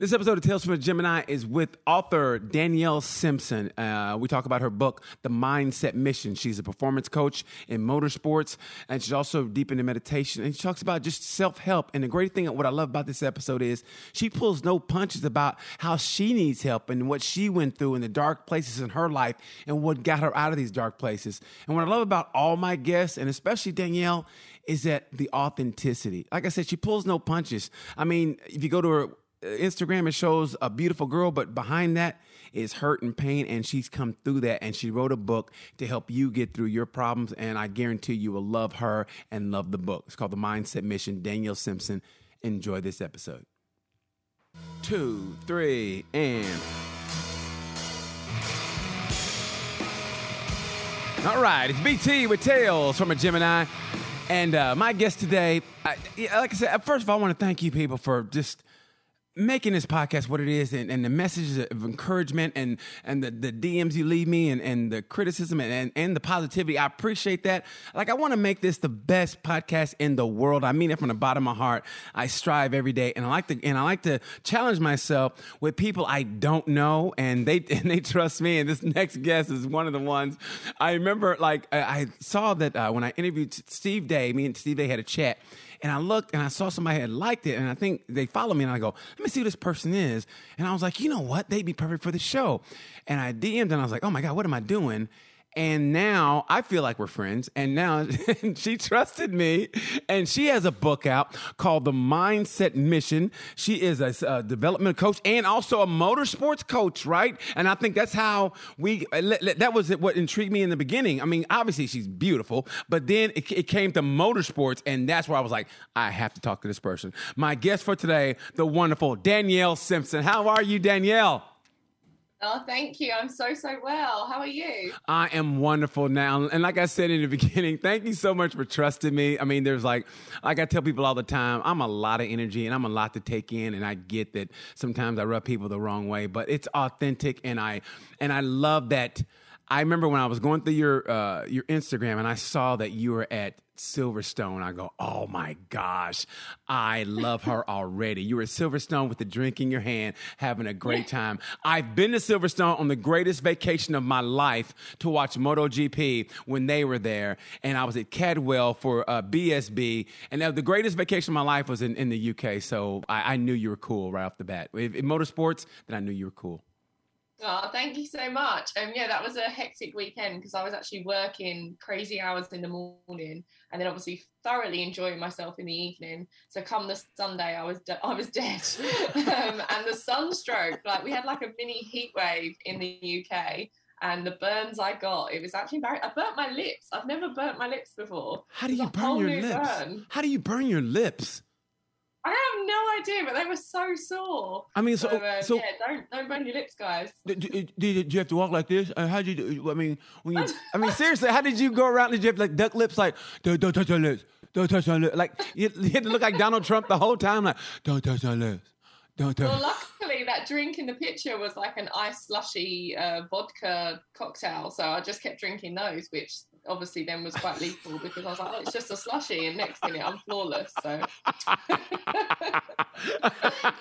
This episode of Tales from a Gemini is with author Danielle Simpson. Uh, we talk about her book, The Mindset Mission. She's a performance coach in motorsports, and she's also deep into meditation. And she talks about just self help. And the great thing, what I love about this episode is she pulls no punches about how she needs help and what she went through in the dark places in her life and what got her out of these dark places. And what I love about all my guests, and especially Danielle, is that the authenticity. Like I said, she pulls no punches. I mean, if you go to her Instagram, it shows a beautiful girl, but behind that is hurt and pain. And she's come through that. And she wrote a book to help you get through your problems. And I guarantee you will love her and love the book. It's called The Mindset Mission. Danielle Simpson. Enjoy this episode. Two, three, and. All right, it's BT with Tales from a Gemini. And uh, my guest today, I, like I said, first of all, I want to thank you people for just making this podcast what it is and, and, the messages of encouragement and and the, the DMs you leave me and, and the criticism and, and, and the positivity. I appreciate that. Like I want to make this the best podcast in the world. I mean it from the bottom of my heart. I strive every day and I like to and I like to challenge myself with people I don't know and they and they trust me. And this next guest is one of the ones I remember like I, I saw that uh, when I interviewed Steve Day, me and Steve Day had a chat and I looked and I saw somebody had liked it, and I think they followed me. And I go, let me see who this person is. And I was like, you know what? They'd be perfect for the show. And I DM'd and I was like, oh my God, what am I doing? And now I feel like we're friends. And now she trusted me. And she has a book out called The Mindset Mission. She is a, a, development coach and also a motorsports coach, right? And I think that's how we, eh, that was what intrigued me in the beginning. I mean, obviously she's beautiful, but then it, it came to motorsports. And that's where I was like, I have to talk to this person. My guest for today, the wonderful Danielle Simpson. How are you, Danielle? Oh, thank you. I'm so, so well. How are you? I am wonderful now. And like I said in the beginning, thank you so much for trusting me. I mean, there's like, like I tell people all the time, I'm a lot of energy and I'm a lot to take in. And I get that sometimes I rub people the wrong way, but it's authentic. And I, and I love that. I remember when I was going through your, uh, your Instagram and I saw that you were at Silverstone, I go, oh my gosh, I love her already. You were at Silverstone with the drink in your hand, having a great time. I've been to Silverstone on the greatest vacation of my life to watch MotoGP when they were there, and I was at Cadwell for uh, BSB, and the greatest vacation of my life was in, in the UK. So I, I, knew you were cool right off the bat. In motorsports, then I knew you were cool. Oh, thank you so much. Um, yeah, that was a hectic weekend because I was actually working crazy hours in the morning, and then obviously thoroughly enjoying myself in the evening. So come the Sunday, I was de- I was dead, um, and the sunstroke. Like we had like a mini heat wave in the UK, and the burns I got, it was actually embarrassing. I burnt my lips. I've never burnt my lips before. How do you burn your lips? Burn. How do you burn your lips? I have no idea, but they were so sore. I mean, so so, uh, so yeah, don't don't burn your lips, guys. Did, did, did you have to walk like this? Uh, how did you? Do, I mean, when you, I mean, seriously, how did you go around? You have like duck lips, like don't, don't touch your lips, don't touch your lips, like you, you had to look like Donald Trump the whole time, like don't touch your lips. Don't touch. Well, luckily, that drink in the picture was like an ice slushy uh, vodka cocktail, so I just kept drinking those, which obviously then was quite lethal because I was like, oh, it's just a slushy, and next minute I'm flawless. So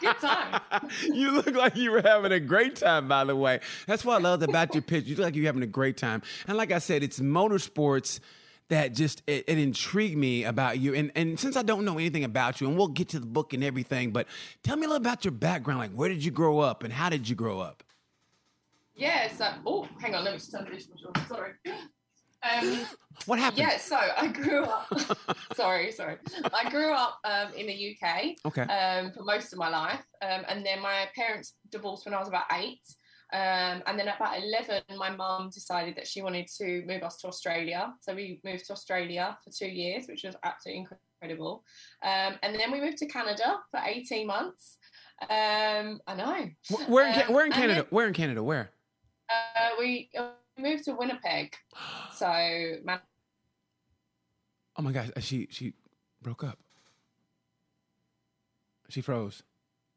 good time. You look like you were having a great time, by the way. That's what I loved about your picture. You look like you're having a great time, and like I said, it's motorsports that just it, it, intrigued me about you. And and since I don't know anything about you, and we'll get to the book and everything, but tell me a little about your background. Like, where did you grow up, and how did you grow up? Yeah. So, oh, hang on, let me just turn this. Sorry. Um, what happened? Yeah, so I grew up. sorry, sorry. I grew up um, in the UK. Okay. Um, for most of my life, um, and then my parents divorced when I was about eight. Um, and then at about 11, my mum decided that she wanted to move us to Australia. So we moved to Australia for two years, which was absolutely incredible. Um, and then we moved to Canada for 18 months. Um, I know. Where in, um, where in Canada? Then, where in Canada? Where? Uh, we moved to Winnipeg. So, man. Oh my gosh, she she broke up. She froze.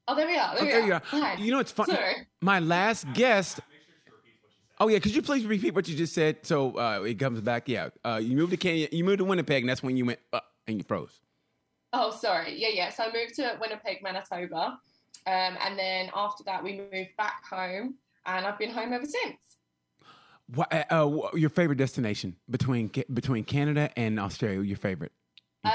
Oh, there we are. There, oh, we there are. you are. Hi. You know, it's funny. My last guest. Oh yeah, could you please repeat what you just said so uh, it comes back? Yeah, uh, you moved to Kenya, you moved to Winnipeg, and that's when you went uh, and you froze. Oh, sorry. Yeah, yeah. So I moved to Winnipeg, Manitoba, Um, and then after that, we moved back home, and I've been home ever since. What, uh, uh, your favorite destination between between Canada and Australia? Your favorite? Uh,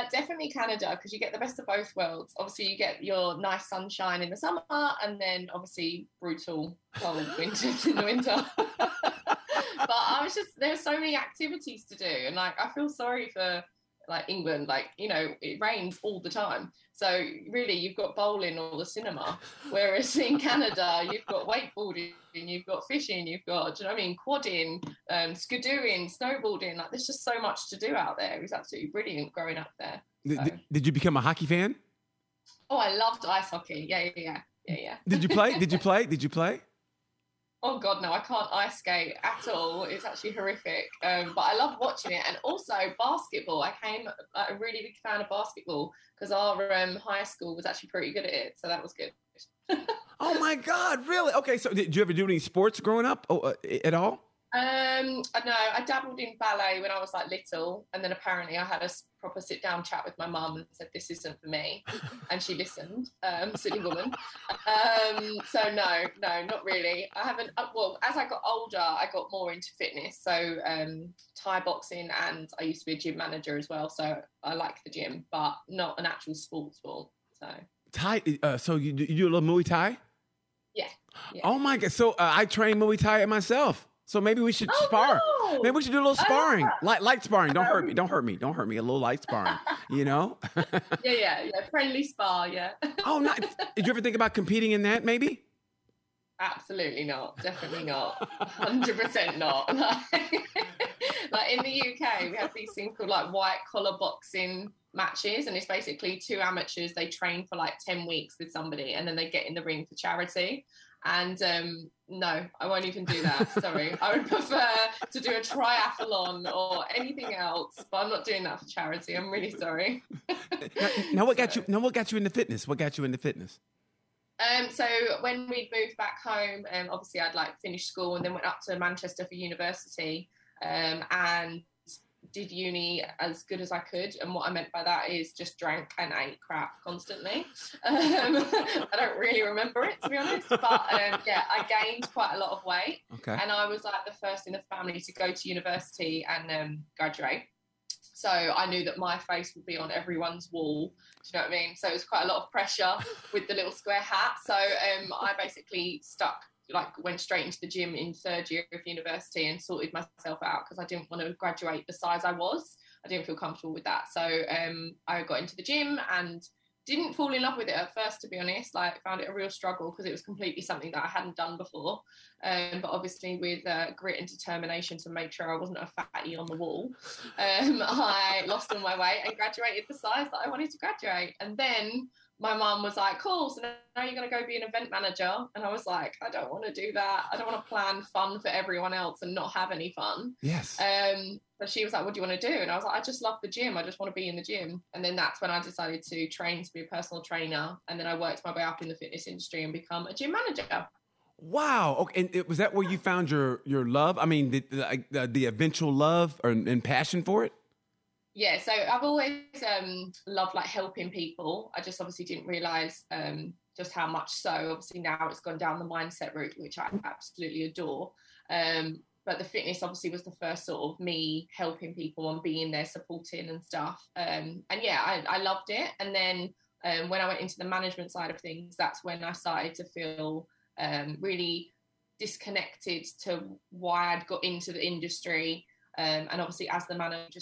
Uh, definitely Canada because you get the best of both worlds. Obviously, you get your nice sunshine in the summer, and then obviously brutal cold winters in the winter. but I was just there were so many activities to do, and like I feel sorry for like England, like you know it rains all the time. So really, you've got bowling or the cinema. Whereas in Canada, you've got wakeboarding, you've got fishing, you've got, you know what I mean, quadding, um, skidooing, snowboarding. Like there's just so much to do out there. It was absolutely brilliant growing up there. So. Did, did, you become a hockey fan? Oh, I loved ice hockey. Yeah, yeah, yeah, yeah, yeah. Did you play? Did you play? Did you play? Oh God, no! I can't ice skate at all. It's actually horrific. Um, but I love watching it, and also basketball. I came a really big fan of basketball because our um, high school was actually pretty good at it, so that was good. oh my God! Really? Okay. So, did you ever do any sports growing up oh, uh, at all? Um, no, I dabbled in ballet when I was like little, and then apparently I had a proper sit down chat with my mum and said this isn't for me, and she listened. Um, silly woman. Um, so no, no, not really. I haven't. Uh, well, as I got older, I got more into fitness. So um, Thai boxing, and I used to be a gym manager as well. So I like the gym, but not an actual sports ball. So Thai. Uh, so you, you do a little Muay Thai? Yeah. yeah. Oh my god! So uh, I train Muay Thai myself. So maybe we should oh, spar. No. Maybe we should do a little ah! sparring, light, light sparring. Don't hurt me. Um, Don't hurt me. Don't hurt me. A little light sparring. You know? yeah, yeah, yeah. Friendly spar. Yeah. oh, not. Did you ever think about competing in that? Maybe. Absolutely not. Definitely not. Hundred percent not. Like, in the UK, we have these things called like white collar boxing matches, and it's basically two amateurs. They train for like ten weeks with somebody, and then they get in the ring for charity. And um, no, I won't even do that. Sorry. I would prefer to do a triathlon or anything else, but I'm not doing that for charity. I'm really sorry. now, now, what got you? Now, what got you into fitness? What got you into fitness? Um, so when we moved back home, um, obviously I'd like finished school and then went up to Manchester for university. Um, and did uni as good as I could. And what I meant by that is just drank and ate crap constantly. Um, I don't really remember it, to be honest. But um, yeah, I gained quite a lot of weight. Okay. And I was like the first in the family to go to university and um, graduate. So I knew that my face would be on everyone's wall. Do you know what I mean? So it was quite a lot of pressure with the little square hat. So um, I basically stuck like went straight into the gym in third year of university and sorted myself out because I didn't want to graduate the size I was. I didn't feel comfortable with that. So um, I got into the gym and didn't fall in love with it at first, to be honest. Like found it a real struggle because it was completely something that I hadn't done before. Um, but obviously with uh, grit and determination to make sure I wasn't a fatty on the wall, um, I lost all my weight and graduated the size that I wanted to graduate. And then my mom was like, cool, so now you're going to go be an event manager. And I was like, I don't want to do that. I don't want to plan fun for everyone else and not have any fun. Yes. Um, but she was like, what do you want to do? And I was like, I just love the gym. I just want to be in the gym. And then that's when I decided to train to be a personal trainer. And then I worked my way up in the fitness industry and become a gym manager. Wow. Okay. And was that where you found your, your love? I mean, the, the, the eventual love or, and passion for it? Yeah so i've always um, loved like helping people. I just obviously didn't realize um, just how much so. Obviously now it's gone down the mindset route which i absolutely adore. Um, but the fitness obviously was the first sort of me helping people and being there supporting and stuff. Um, and yeah I, I, loved it. And then um, when i went into the management side of things that's when i started to feel um, really disconnected to why i'd got into the industry. And obviously as the manager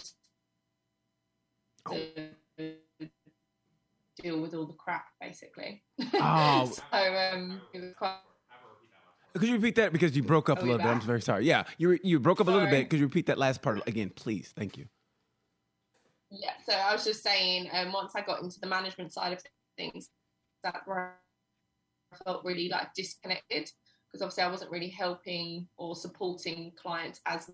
deal with all the crap, basically. Oh. so um, it was quite. Could you repeat that because you broke up a little bit? I'm very sorry. Yeah, you you broke up sorry. a little bit. Could you repeat that last part again, please? Thank you. Yeah, so I was just saying, um, once I got into the management side of things, that where I felt really like disconnected because obviously I wasn't really helping or supporting clients as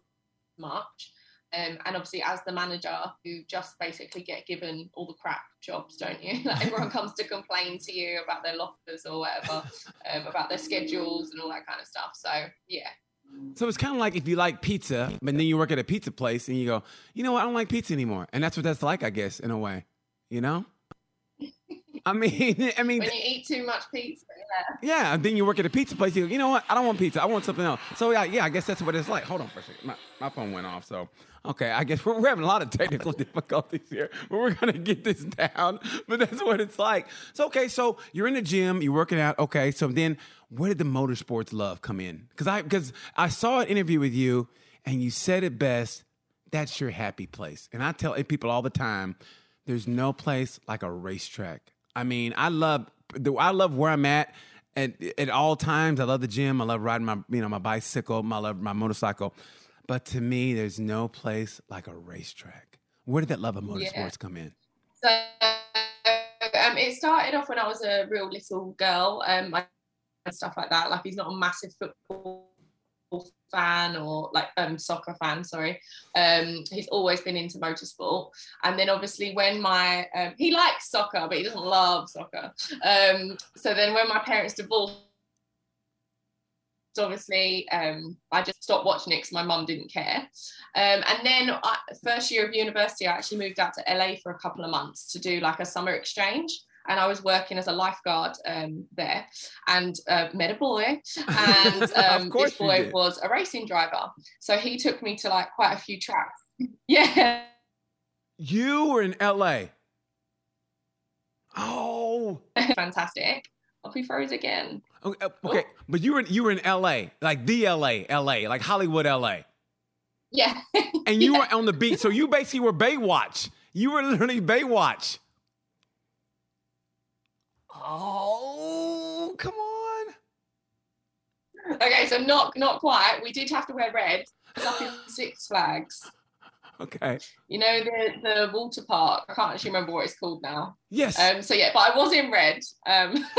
much. Um, and obviously, as the manager, you just basically get given all the crap jobs, don't you? like everyone comes to complain to you about their lockers or whatever, um, about their schedules and all that kind of stuff. So, yeah. So it's kind of like if you like pizza, but then you work at a pizza place and you go, you know what, I don't like pizza anymore. And that's what that's like, I guess, in a way, you know? I mean, I mean, when you eat too much pizza, yeah. Yeah, and then you work at a pizza place. You go, you know what? I don't want pizza. I want something else. So yeah, yeah, I guess that's what it's like. Hold on for a second. My, my phone went off. So okay, I guess we're, we're having a lot of technical difficulties here, but we're gonna get this down. But that's what it's like. So okay, so you're in the gym, you're working out. Okay, so then where did the motorsports love come in? Because I because I saw an interview with you, and you said it best. That's your happy place. And I tell people all the time, there's no place like a racetrack. I mean, I love I love where I'm at at, at all times. I love the gym. I love riding my you know my bicycle. I love my motorcycle. But to me, there's no place like a racetrack. Where did that love of motorsports yeah. come in? So um, it started off when I was a real little girl, um, and stuff like that. Like he's not a massive football fan or like um soccer fan sorry. Um he's always been into motorsport. And then obviously when my um, he likes soccer but he doesn't love soccer. Um so then when my parents divorced obviously um, I just stopped watching it because my mum didn't care. Um, and then I, first year of university, I actually moved out to LA for a couple of months to do like a summer exchange and I was working as a lifeguard um, there and uh, met a boy. And um, this boy was a racing driver. So he took me to like quite a few tracks. yeah. You were in LA. Oh. Fantastic. I'll be froze again. Okay, uh, okay. but you were you were in LA, like the LA, LA, like Hollywood, LA. Yeah. and you yeah. were on the beach, so you basically were Baywatch. You were literally Baywatch. Oh, come on. Okay, so not not quite. We did have to wear red. Up in Six Flags. Okay. You know the the water park. I can't actually remember what it's called now. Yes. Um. So yeah, but I was in red. Um.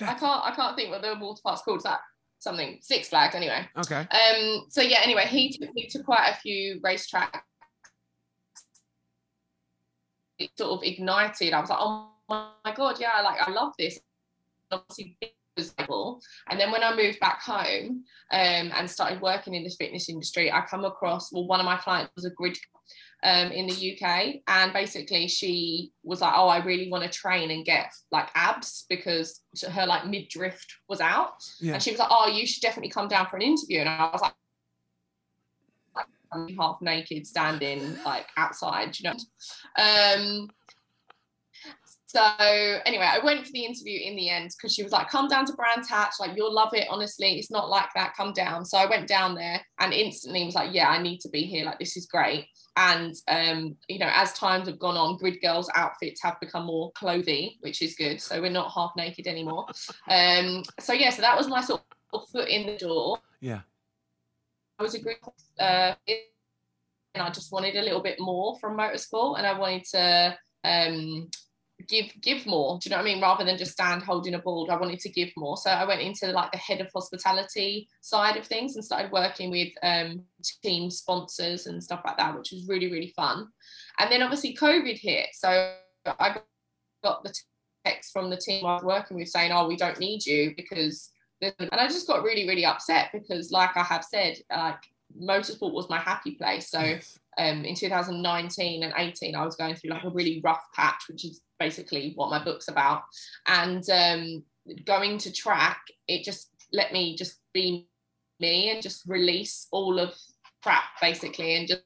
I can't I can't think what the water park's called. Is that something Six Flags anyway? Okay. Um. So yeah. Anyway, he took me to quite a few racetracks. It sort of ignited. I was like, oh my god, yeah, like I love this. Obviously, and then when I moved back home um, and started working in the fitness industry, I come across well, one of my clients was a grid um, in the UK, and basically she was like, "Oh, I really want to train and get like abs because her like midriff was out," yeah. and she was like, "Oh, you should definitely come down for an interview," and I was like. I'm half naked standing like outside, you know. Um, so anyway, I went for the interview in the end because she was like, "Come down to Brands Hatch, like you'll love it. Honestly, it's not like that. Come down." So I went down there and instantly was like, "Yeah, I need to be here. Like this is great." And um, you know, as times have gone on, Grid Girls outfits have become more clothy, which is good. So we're not half naked anymore. Um, so yeah, so that was my sort of foot in the door. Yeah, I was a grid, uh, and I just wanted a little bit more from motorsport, and I wanted to um give give more. Do you know what i mean? Rather than just stand holding a board i wanted to give more. So i went into like the head of hospitality side of things and started working with um, team sponsors and stuff like that which was really really fun. And then obviously covid hit. So i got the text from the team i was working with saying oh we don't need you because and i just got really really upset because like i have said like motorsport was my happy place. So yes. Um, in 2019 and 18 i was going through like a really rough patch which is basically what my book's about. And um, going to track, it just let me just be me and just release all of crap basically and just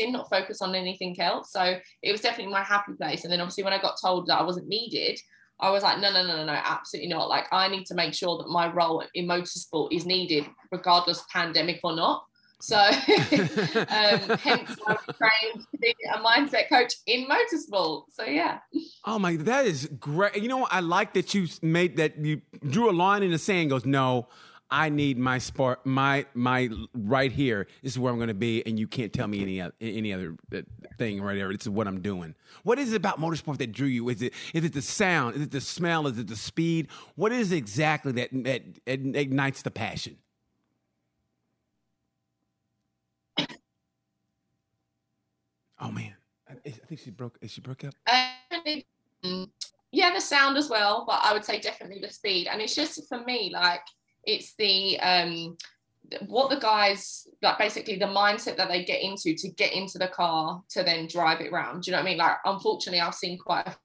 not focus on anything else. So it was definitely my happy place. And then obviously when I got told that I wasn't needed, I was like, no, no, no, no, no, absolutely not. Like I need to make sure that my role in motorsport is needed, regardless pandemic or not. So, um, hence I trained to be a mindset coach in motorsport. So, yeah. Oh my, that is great. You know, I like that you made that you drew a line in the sand. Goes, no, I need my sport, my my right here. This is where I'm going to be, and you can't tell me any other, any other uh, thing right there. This is what I'm doing. What is it about motorsport that drew you? Is it is it the sound? Is it the smell? Is it the speed? What is exactly that that ignites the passion? Oh man, I, think she broke. Is she broke up? Um, yeah, the sound as well, but I would say definitely the speed. And it's just for me, like it's the um what the guys like basically the mindset that they get into to get into the car to then drive it around. Do you know what I mean? Like unfortunately I've seen quite a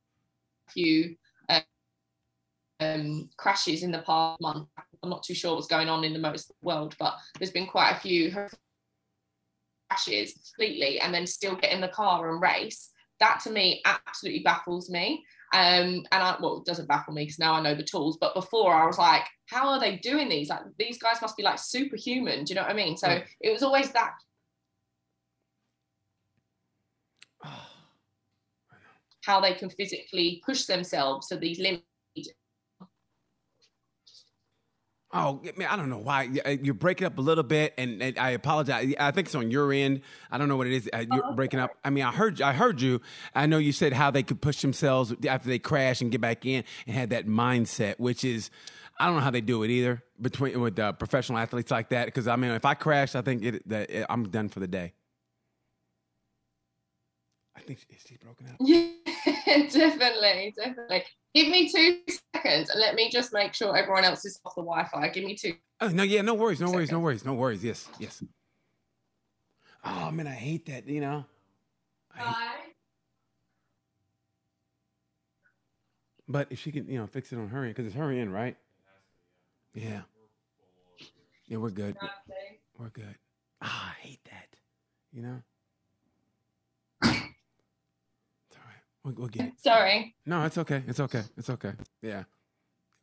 few um, crashes in the past month. I'm not too sure what's going on in the most world, but there's been quite a few crashes completely, and then still get in the car and race. That to me absolutely baffles me. Um, and I, well, it doesn't baffle me because now I know the tools. But before I was like, how are they doing these? Like these guys must be like superhuman. Do you know what I mean? So yeah. it was always that. how they can physically push themselves to these limits Oh, man, I don't know why uh, you're breaking up a little bit, and, and, I apologize. I think it's on your end. I don't know what it is. Uh, you're oh, breaking up. I mean, I heard, I heard you. I know you said how they could push themselves after they crash and get back in, and had that mindset, which is, I don't know how they do it either between with uh, professional athletes like that. Because I mean, if I crash, I think it, that it, I'm done for the day. I think is she broken up? Yeah, definitely, definitely. Give me two seconds and let me just make sure everyone else is off the Wi-Fi. Give me two. Oh no, yeah, no worries, no worries, no worries, no worries. Yes, yes. Oh man, I hate that. You know. Hi. But if she can, you know, fix it on her end, because it's her end, right? Yeah. Yeah, we're good. We're good. Ah, I hate that. You know. We'll, we'll get it. Sorry. No, it's okay. It's okay. It's okay. Yeah.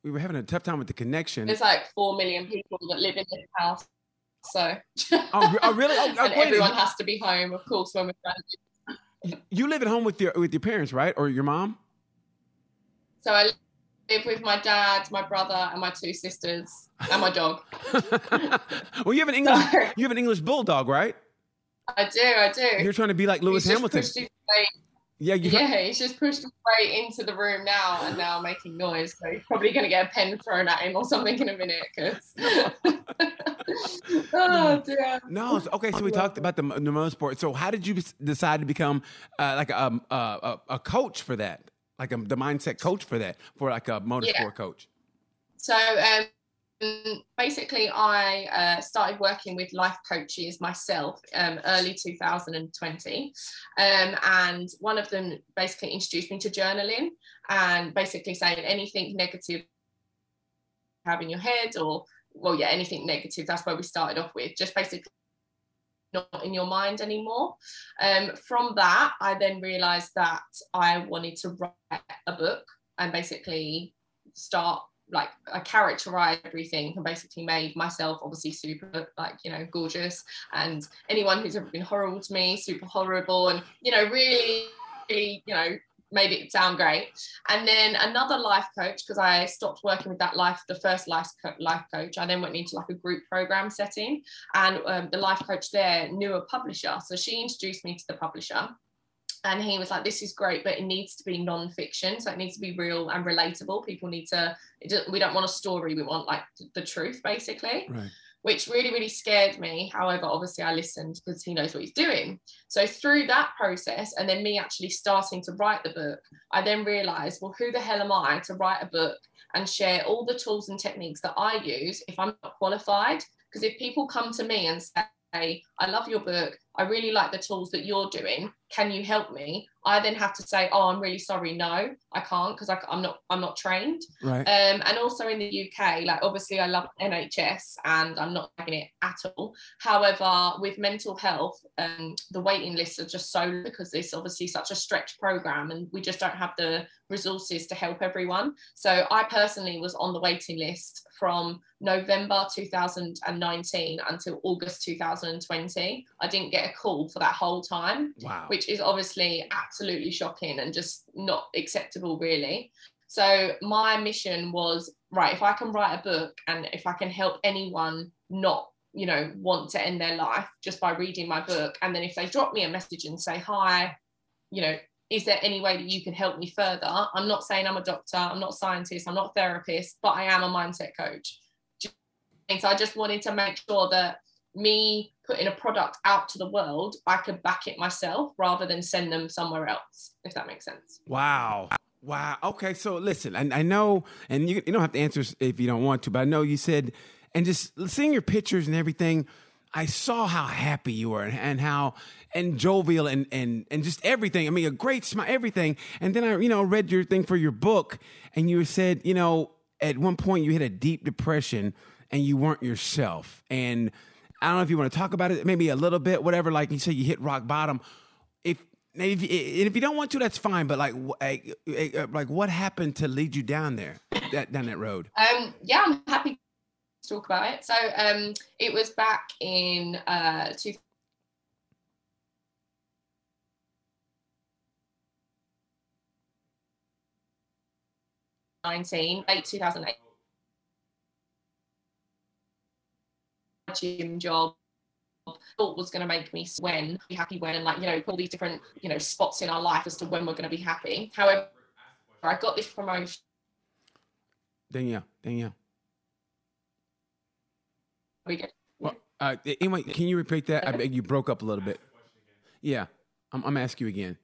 We were having a tough time with the connection. There's like four million people that live in this house. So. oh, oh, really? Oh, oh, and everyone has to be home, of course, when we're trying You live at home with your with your parents, right, or your mom? So I live with my dad, my brother, and my two sisters, and my dog. well, you have an English you have an English bulldog, right? I do, I do. You're trying to be like Lewis Hamilton. Yeah, you yeah, he's just pushed right into the room now and now making noise. So he's probably going to get a pen thrown at him or something in a minute. Cause... oh dear. No, okay. So we talked about the, the motorsport. So how did you decide to become uh, like a, a, a coach for that, like a, the mindset coach for that, for like a motorsport yeah. coach? So um, um, basically, I uh, started working with life coaches myself um, early 2020. Um, and one of them basically introduced me to journaling and basically saying anything negative have in your head or, well, yeah, anything negative. That's where we started off with, just basically not in your mind anymore. Um, from that, I then realized that I wanted to write a book and basically start like I characterized everything and basically made myself obviously super like you know gorgeous. And anyone who's ever been horrible to me super horrible and you know really, really you know made it sound great. And then another life coach because I stopped working with that life the first life co- life coach I then went into like a group program setting. And um, the life coach there knew a publisher so she introduced me to the publisher and he was like this is great but it needs to be non-fiction so it needs to be real and relatable. People need to we don't want a story we want like the truth basically. Right. which really really scared me. However obviously i listened because he knows what he's doing. So through that process and then me actually starting to write the book i then realized well who the hell am i to write a book and share all the tools and techniques that i use if i'm not qualified? Because if people come to me and say I love your book. I really like the tools that you're doing. Can you help me? I then have to say, oh, I'm really sorry. No, I can't because I'm not I'm not trained. Right. Um, and also in the UK, like obviously I love NHS and I'm not liking it at all. However, with mental health, um, the waiting lists are just so because it's obviously such a stretched program and we just don't have the resources to help everyone. So I personally was on the waiting list from November 2019 until August 2020. I didn't get a call for that whole time, wow. which is obviously absolutely shocking and just not acceptable, really. So my mission was right, if I can write a book and if I can help anyone not you know want to end their life just by reading my book and then if they drop me a message and say hi you know is there any way that you can help me further i'm not saying i'm a doctor i'm not a scientist i'm not a therapist but i am a mindset coach so I just wanted to make sure that me putting a product out to the world, I could back it myself rather than send them somewhere else, if that makes sense. Wow. Wow. Okay. So listen, I, I know, and you, you don't have to answer if you don't want to, but I know you said, and just seeing your pictures and everything, I saw how happy you were and, and how and jovial and and and just everything. I mean, a great smile, everything. And then I, you know, read your thing for your book, and you said, you know, at one point you hit a deep depression and you weren't yourself. And I don't know if you want to talk about it, maybe a little bit, whatever. Like you said, you hit rock bottom. If if, if you don't want to, that's fine. But like, like, like, what happened to lead you down there, that, down that road? Um, yeah, I'm happy to talk about it. So, um, it was back in uh, 2019, late 2008. Gym job thought was going to make me when be happy when and like you know all these different you know spots in our life as to when we're going to be happy. However i got this promotion. Danielle danielle we get well, uh, anyway can you repeat that? I beg you broke up a little bit. Yeah i'm, I'm asking you again.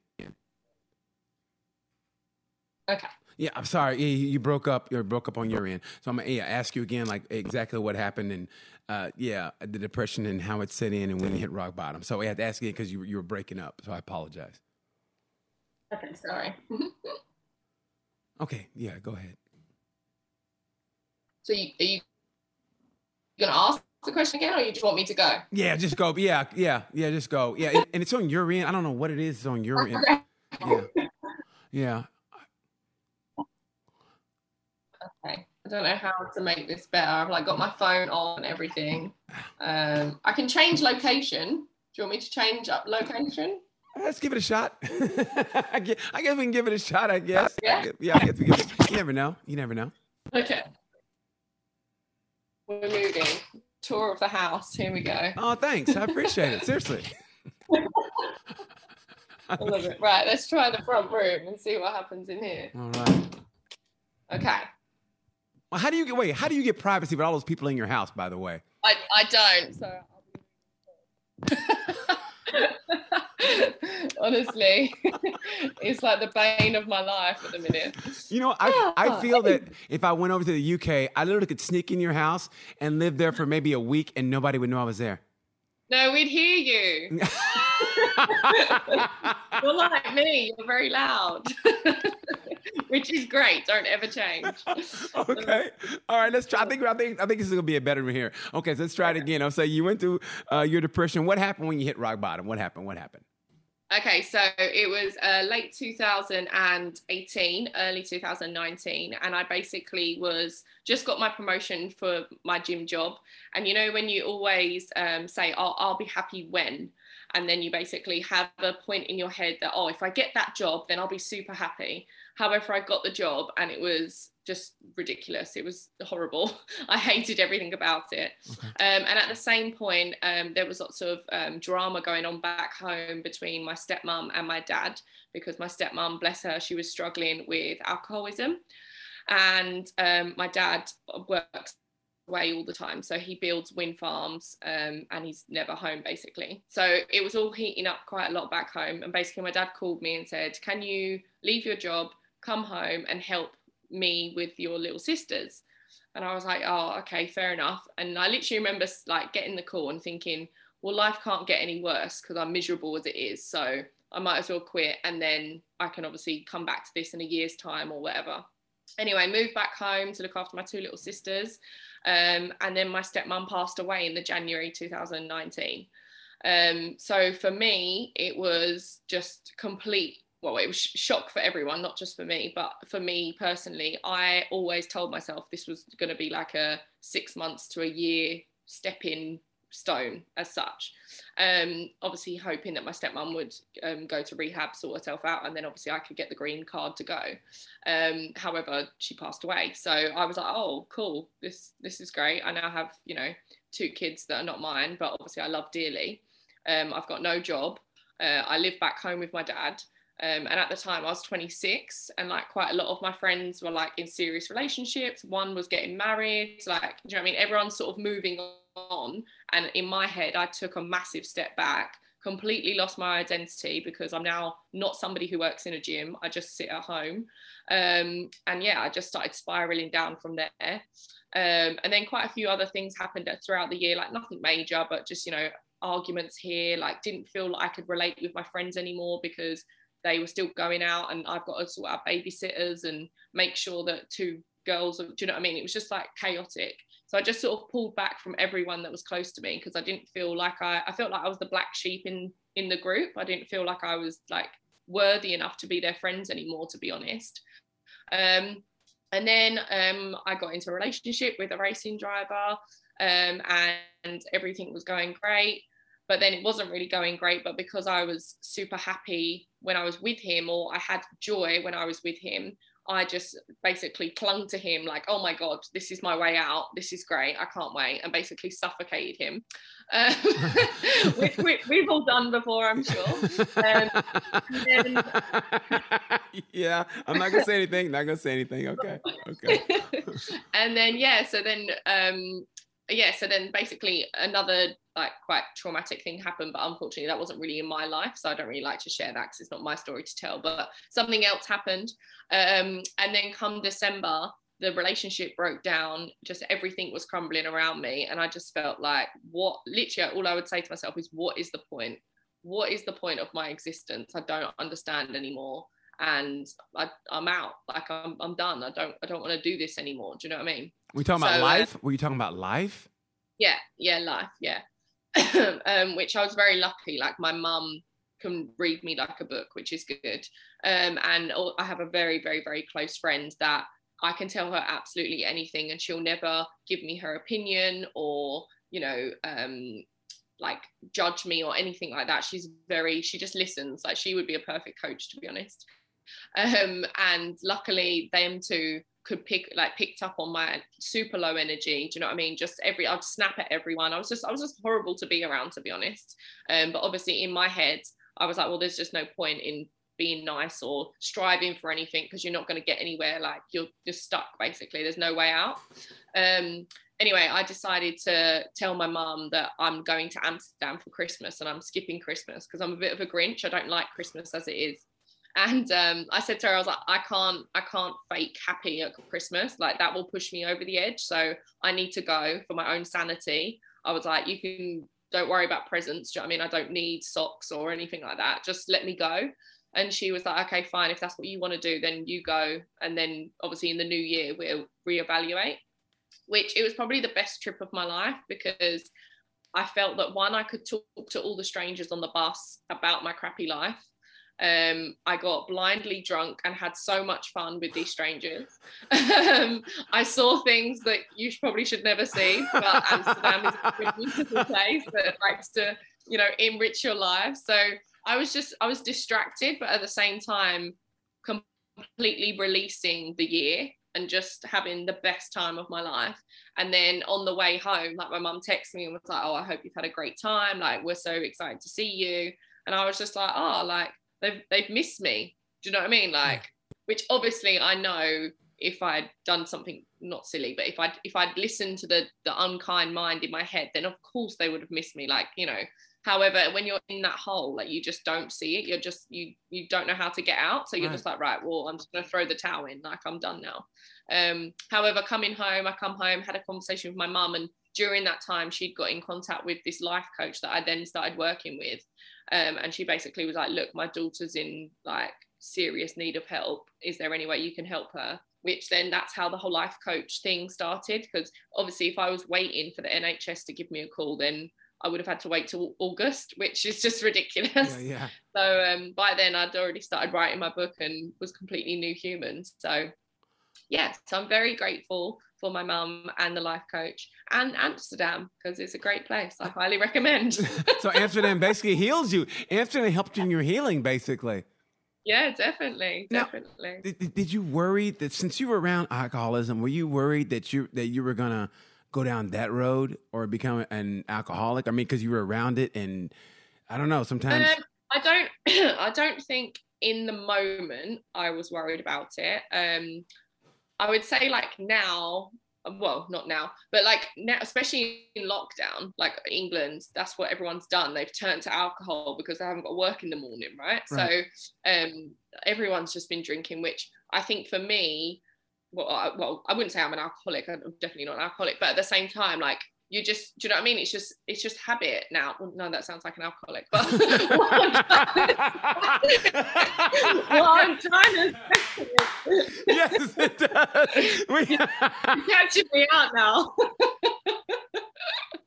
Okay yeah, I'm sorry. Yeah, you broke up. You broke up on your end. So I'm gonna yeah, ask you again, like exactly what happened, and uh, yeah, the depression and how it set in, and when you hit rock bottom. So I had to ask again because you you were breaking up. So I apologize. Okay, sorry. okay, yeah, go ahead. So you, are you gonna ask the question again, or you just want me to go? Yeah, just go. Yeah, yeah, yeah, just go. Yeah, and it's on your end. I don't know what it is. It's on your end. Yeah, yeah. Okay. I don't know how to make this better. I've like got my phone on and everything. Um, I can change location. Do you want me to change up location? Let's give it a shot. I, guess, I guess we can give it a shot. I guess. Yeah. I guess, yeah. I guess we give it. You never know. You never know. Okay. We're moving. Tour of the house. Here we go. Oh, thanks. I appreciate it. Seriously. I love it. Right. Let's try the front room and see what happens in here. All right. Okay. Well, how do you get wait? How do you get privacy with all those people in your house? By the way, I I don't. So. Honestly, it's like the bane of my life at the minute. You know, I I feel that if I went over to the UK, I literally could sneak in your house and live there for maybe a week, and nobody would know I was there. No, we'd hear you. you're like me. You're very loud, which is great. Don't ever change. okay. All right. Let's try. I think. I think. I think this is gonna be a better one here. Okay. So let's try it again. I'll say you went through uh, your depression. What happened when you hit rock bottom? What happened? What happened? Okay, so it was uh, late 2018, early 2019, and I basically was just got my promotion for my gym job. And you know, when you always um, say, oh, I'll be happy when, and then you basically have a point in your head that, oh, if I get that job, then I'll be super happy. However, I got the job and it was just ridiculous. It was horrible. I hated everything about it. Okay. Um, and at the same point, um, there was lots of um, drama going on back home between my stepmom and my dad because my stepmom, bless her, she was struggling with alcoholism. And um, my dad works away all the time. So he builds wind farms um, and he's never home basically. So it was all heating up quite a lot back home. And basically, my dad called me and said, Can you leave your job, come home and help me with your little sisters? And I was like, Oh, okay, fair enough. And I literally remember like getting the call and thinking, Well, life can't get any worse because I'm miserable as it is. So I might as well quit and then I can obviously come back to this in a year's time or whatever. Anyway, moved back home to look after my two little sisters. Um, and then my stepmom passed away in the January 2019. Um, so for me, it was just complete. Well, it was shock for everyone, not just for me, but for me personally, I always told myself this was going to be like a six months to a year stepping stone as such. Um, obviously, hoping that my stepmom would um, go to rehab, sort herself out, and then obviously I could get the green card to go. Um, however, she passed away, so I was like, "Oh, cool! This this is great. I now have you know two kids that are not mine, but obviously I love dearly. Um, I've got no job. Uh, I live back home with my dad." Um, and at the time, I was 26, and like quite a lot of my friends were like in serious relationships. One was getting married, like, you know I mean? Everyone's sort of moving on. And in my head, I took a massive step back completely lost my identity because I'm now not somebody who works in a gym. I just sit at home. Um, and yeah, I just started spiraling down from there. Um, and then quite a few other things happened throughout the year, like nothing major, but just, you know, arguments here, like didn't feel like I could relate with my friends anymore because they were still going out and I've got to sort out babysitters and make sure that two girls, do you know what I mean? It was just like chaotic. So I just sort of pulled back from everyone that was close to me because I didn't feel like I, I felt like I was the black sheep in in the group. I didn't feel like I was like worthy enough to be their friends anymore, to be honest. Um, and then um, I got into a relationship with a racing driver, um, and everything was going great. But then it wasn't really going great. But because I was super happy when I was with him, or I had joy when I was with him, I just basically clung to him like, oh my God, this is my way out. This is great. I can't wait. And basically suffocated him, um, which we, have all done before, I'm sure. Um, then... yeah, I'm not going to say anything. Not going to say anything. Okay. Okay. and then, yeah, so then um, yeah, so then basically another like quite traumatic thing happened, but unfortunately that wasn't really in my life, so I don't really like to share that because it's not my story to tell. But something else happened, um, and then come December, the relationship broke down. Just everything was crumbling around me, and I just felt like, what? Literally, all I would say to myself is, what is the point? What is the point of my existence? I don't understand anymore and I, am out. Like I'm, I'm done. I don't, I don't want to do this anymore. Do you know what I mean? Were you talking so, about uh, life? Uh, Were you talking about life? Yeah, yeah, life, yeah. um, which I was very lucky. Like my mum can read me like a book, which is good. Um, and I have a very, very, very close friend that I can tell her absolutely anything, and she'll never give me her opinion or, you know, um, like judge me or anything like that. She's very, she just listens. Like she would be a perfect coach, to be honest. Um, and luckily, them two could pick like picked up on my super low energy. Do you know what I mean? Just every I'd snap at everyone. I was just I was just horrible to be around, to be honest. Um, but obviously in my head, I was like, well, there's just no point in being nice or striving for anything because you're not going to get anywhere. Like you're just stuck basically. There's no way out. Um, anyway, I decided to tell my mum that I'm going to Amsterdam for Christmas and I'm skipping Christmas because I'm a bit of a Grinch. I don't like Christmas as it is and um, I said to her, I was like, I can't, I can't fake happy at Christmas. Like that will push me over the edge. So I need to go for my own sanity. I was like, you can, don't worry about presents. Do you know I mean? I don't need socks or anything like that. Just let me go. And she was like, okay, fine. If that's what you want to do, then you go. And then obviously in the new year, we'll reevaluate. Which it was probably the best trip of my life because I felt that one, I could talk to all the strangers on the bus about my crappy life um, I got blindly drunk and had so much fun with these strangers. um, I saw things that you probably should never see, but Amsterdam is a beautiful place that likes to, you know, enrich your life. So I was just, I was distracted, but at the same time, completely releasing the year and just having the best time of my life. And then on the way home, like my mum texted me and was like, Oh, I hope you've had a great time. Like, we're so excited to see you. And I was just like, Oh, like, they've they've missed me. Do you know what I mean? Like, which obviously I know if I'd done something not silly, but if I'd if I'd listened to the the unkind mind in my head, then of course they would have missed me. Like, you know, however, when you're in that hole, like you just don't see it. You're just you you don't know how to get out. So you're right. just like, right, well, I'm just gonna throw the towel in, like I'm done now. Um, however, coming home, I come home, had a conversation with my mum, and during that time, she'd got in contact with this life coach that I then started working with. Um, and she basically was like, look, my daughter's in like serious need of help. Is there any way you can help her? Which then that's how the whole life coach thing started. Because obviously, if I was waiting for the NHS to give me a call, then I would have had to wait till August, which is just ridiculous. Yeah, yeah. So um, by then, I'd already started writing my book and was completely new human. So yeah, so I'm very grateful for my mum and the life coach and Amsterdam because it's a great place. I highly recommend. so Amsterdam basically heals you. Amsterdam helped you in your healing, basically. Yeah, definitely, now, definitely. Did, did you worry that since you were around alcoholism, were you worried that you that you were gonna go down that road or become an alcoholic? I mean, because you were around it, and I don't know. Sometimes um, I don't. I don't think in the moment I was worried about it. Um, I would say like now, well, not now, but like now, especially in lockdown, like England, that's what everyone's done. They've turned to alcohol because they haven't got work in the morning, right? right. So um, everyone's just been drinking, which I think for me, well, I, well, I wouldn't say I'm an alcoholic. I'm definitely not an alcoholic, but at the same time, like you just do you know what I mean? It's just it's just habit now. Well, no, that sounds like an alcoholic. But what I'm trying to, yes, it does. We... catching me out now.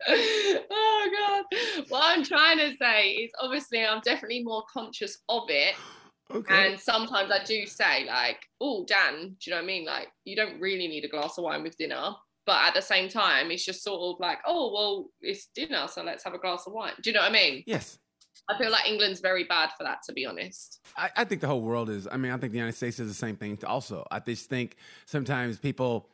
oh god. What I'm trying to say is obviously I'm definitely more conscious of it. Okay. And sometimes I do say like, oh Dan, do you know what I mean? Like you don't really need a glass of wine with dinner but at the same time it's just sort of like oh well it's dinner so let's have a glass of wine. Do you know what i mean? Yes. I feel like england's very bad for that to be honest. I, I think the whole world is i mean i think the united states is the same thing also. I just think sometimes people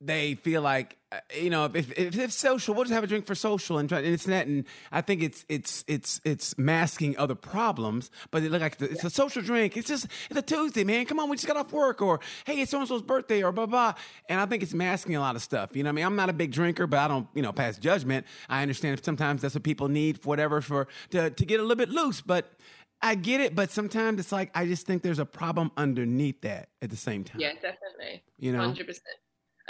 they feel like uh, you know if, if, it's social we'll just have a drink for social and, try, and it's that and i think it's it's it's it's masking other problems but it look like it's a social drink it's just it's a tuesday man come on we just got off work or hey it's so-and-so's birthday or blah blah and i think it's masking a lot of stuff you know i mean i'm not a big drinker but i don't you know pass judgment i understand if sometimes that's what people need for whatever for to, to get a little bit loose but I get it, but sometimes it's like I just think there's a problem underneath that at the same time. Yeah, definitely. You know, hundred percent.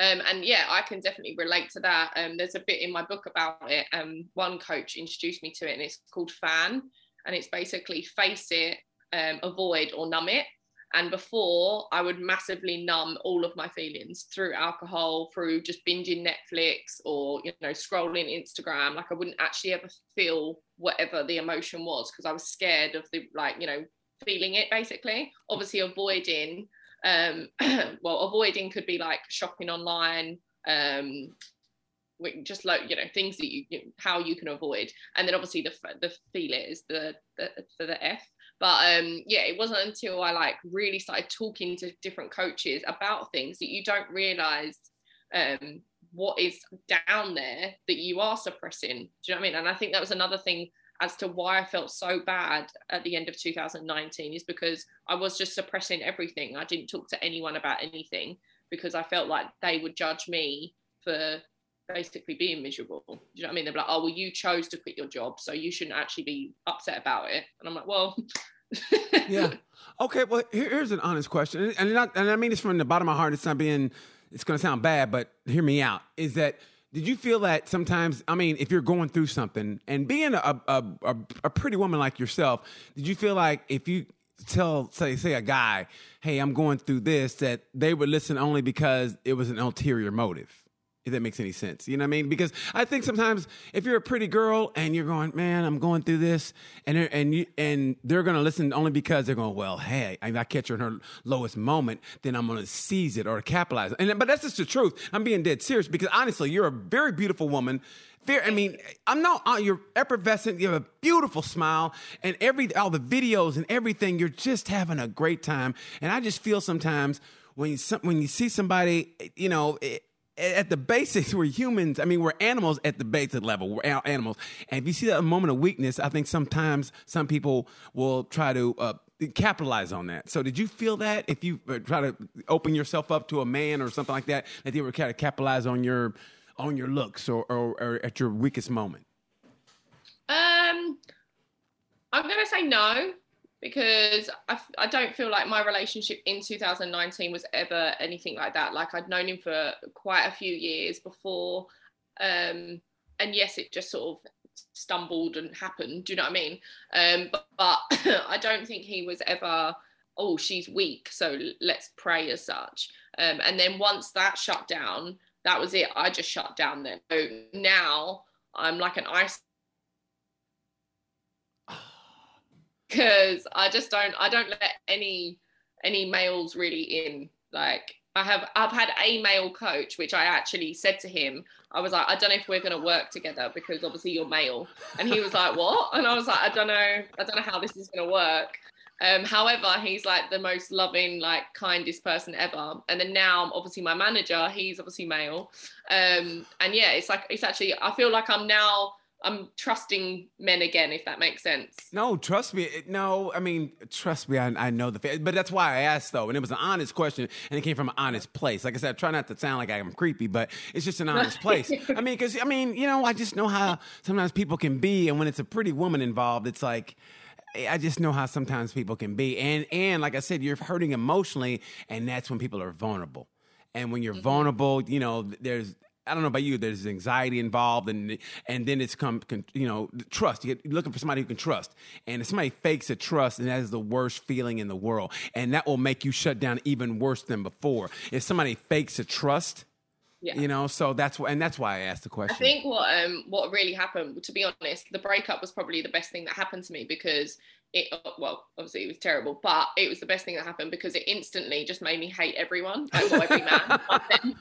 Um, and yeah, I can definitely relate to that. Um, there's a bit in my book about it. Um, one coach introduced me to it, and it's called FAN, and it's basically face it, um, avoid, or numb it. And before, I would massively numb all of my feelings through alcohol, through just binging Netflix or you know scrolling Instagram. Like I wouldn't actually ever feel whatever the emotion was because I was scared of the like you know feeling it basically. Obviously, avoiding um, well, avoiding could be like shopping online, um, just like you know things that you, how you can avoid, and then obviously the the feel it is the the the F. But um, yeah, it wasn't until I like really started talking to different coaches about things that you don't realize um, what is down there that you are suppressing. Do you know what I mean? And I think that was another thing as to why I felt so bad at the end of 2019 is because I was just suppressing everything. I didn't talk to anyone about anything because I felt like they would judge me for basically being miserable. Do you know what I mean? They're like, oh, well, you chose to quit your job, so you shouldn't actually be upset about it. And I'm like, well, yeah. Okay. Well, here's an honest question, and, not, and I mean this from the bottom of my heart. It's not being, it's going to sound bad, but hear me out. Is that did you feel that sometimes? I mean, if you're going through something and being a, a, a, a pretty woman like yourself, did you feel like if you tell say say a guy, "Hey, I'm going through this," that they would listen only because it was an ulterior motive? If that makes any sense. You know what I mean? Because I think sometimes if you're a pretty girl and you're going, man, I'm going through this, and they're, and you and they're gonna listen only because they're going, well, hey, I catch her in her lowest moment, then I'm gonna seize it or capitalize. And but that's just the truth. I'm being dead serious because honestly, you're a very beautiful woman. Very, I mean, I'm not. Uh, you're effervescent. You have a beautiful smile, and every all the videos and everything. You're just having a great time. And I just feel sometimes when you when you see somebody, you know. It, at the basics, we're humans. I mean, we're animals at the basic level. We're animals. And if you see that moment of weakness, I think sometimes some people will try to uh, capitalize on that. So, did you feel that if you uh, try to open yourself up to a man or something like that, that they were kind of capitalize on your on your looks or, or, or at your weakest moment? Um, I'm gonna say no because I, I don't feel like my relationship in 2019 was ever anything like that. Like I'd known him for quite a few years before. Um, and yes, it just sort of stumbled and happened. Do you know what I mean? Um, but, but I don't think he was ever, oh, she's weak, so let's pray as such. Um, and then once that shut down, that was it. I just shut down then. So now I'm like an ice because I just don't I don't let any any males really in. Like I have I've had a male coach, which I actually said to him, I was like, I don't know if we're gonna work together because obviously you're male. And he was like, What? And I was like, I don't know, I don't know how this is gonna work. Um, however, he's like the most loving, like kindest person ever. And then now, obviously, my manager, he's obviously male. Um, and yeah, it's like it's actually I feel like I'm now I'm trusting men again, if that makes sense. No, trust me. No, I mean, trust me. I, I know the, but that's why I asked though, and it was an honest question, and it came from an honest place. Like I said, I try not to sound like I'm creepy, but it's just an honest place. I mean, because I mean, you know, I just know how sometimes people can be, and when it's a pretty woman involved, it's like. I just know how sometimes people can be, and and like I said, you're hurting emotionally, and that's when people are vulnerable. And when you're mm-hmm. vulnerable, you know, there's I don't know about you. There's anxiety involved, and and then it's come, you know, trust. You're looking for somebody who can trust, and if somebody fakes a trust, and that is the worst feeling in the world, and that will make you shut down even worse than before. If somebody fakes a trust, yeah. You know, so that's why, and that's why I asked the question. I think what um what really happened, to be honest, the breakup was probably the best thing that happened to me because it oh, well obviously it was terrible but it was the best thing that happened because it instantly just made me hate everyone like every man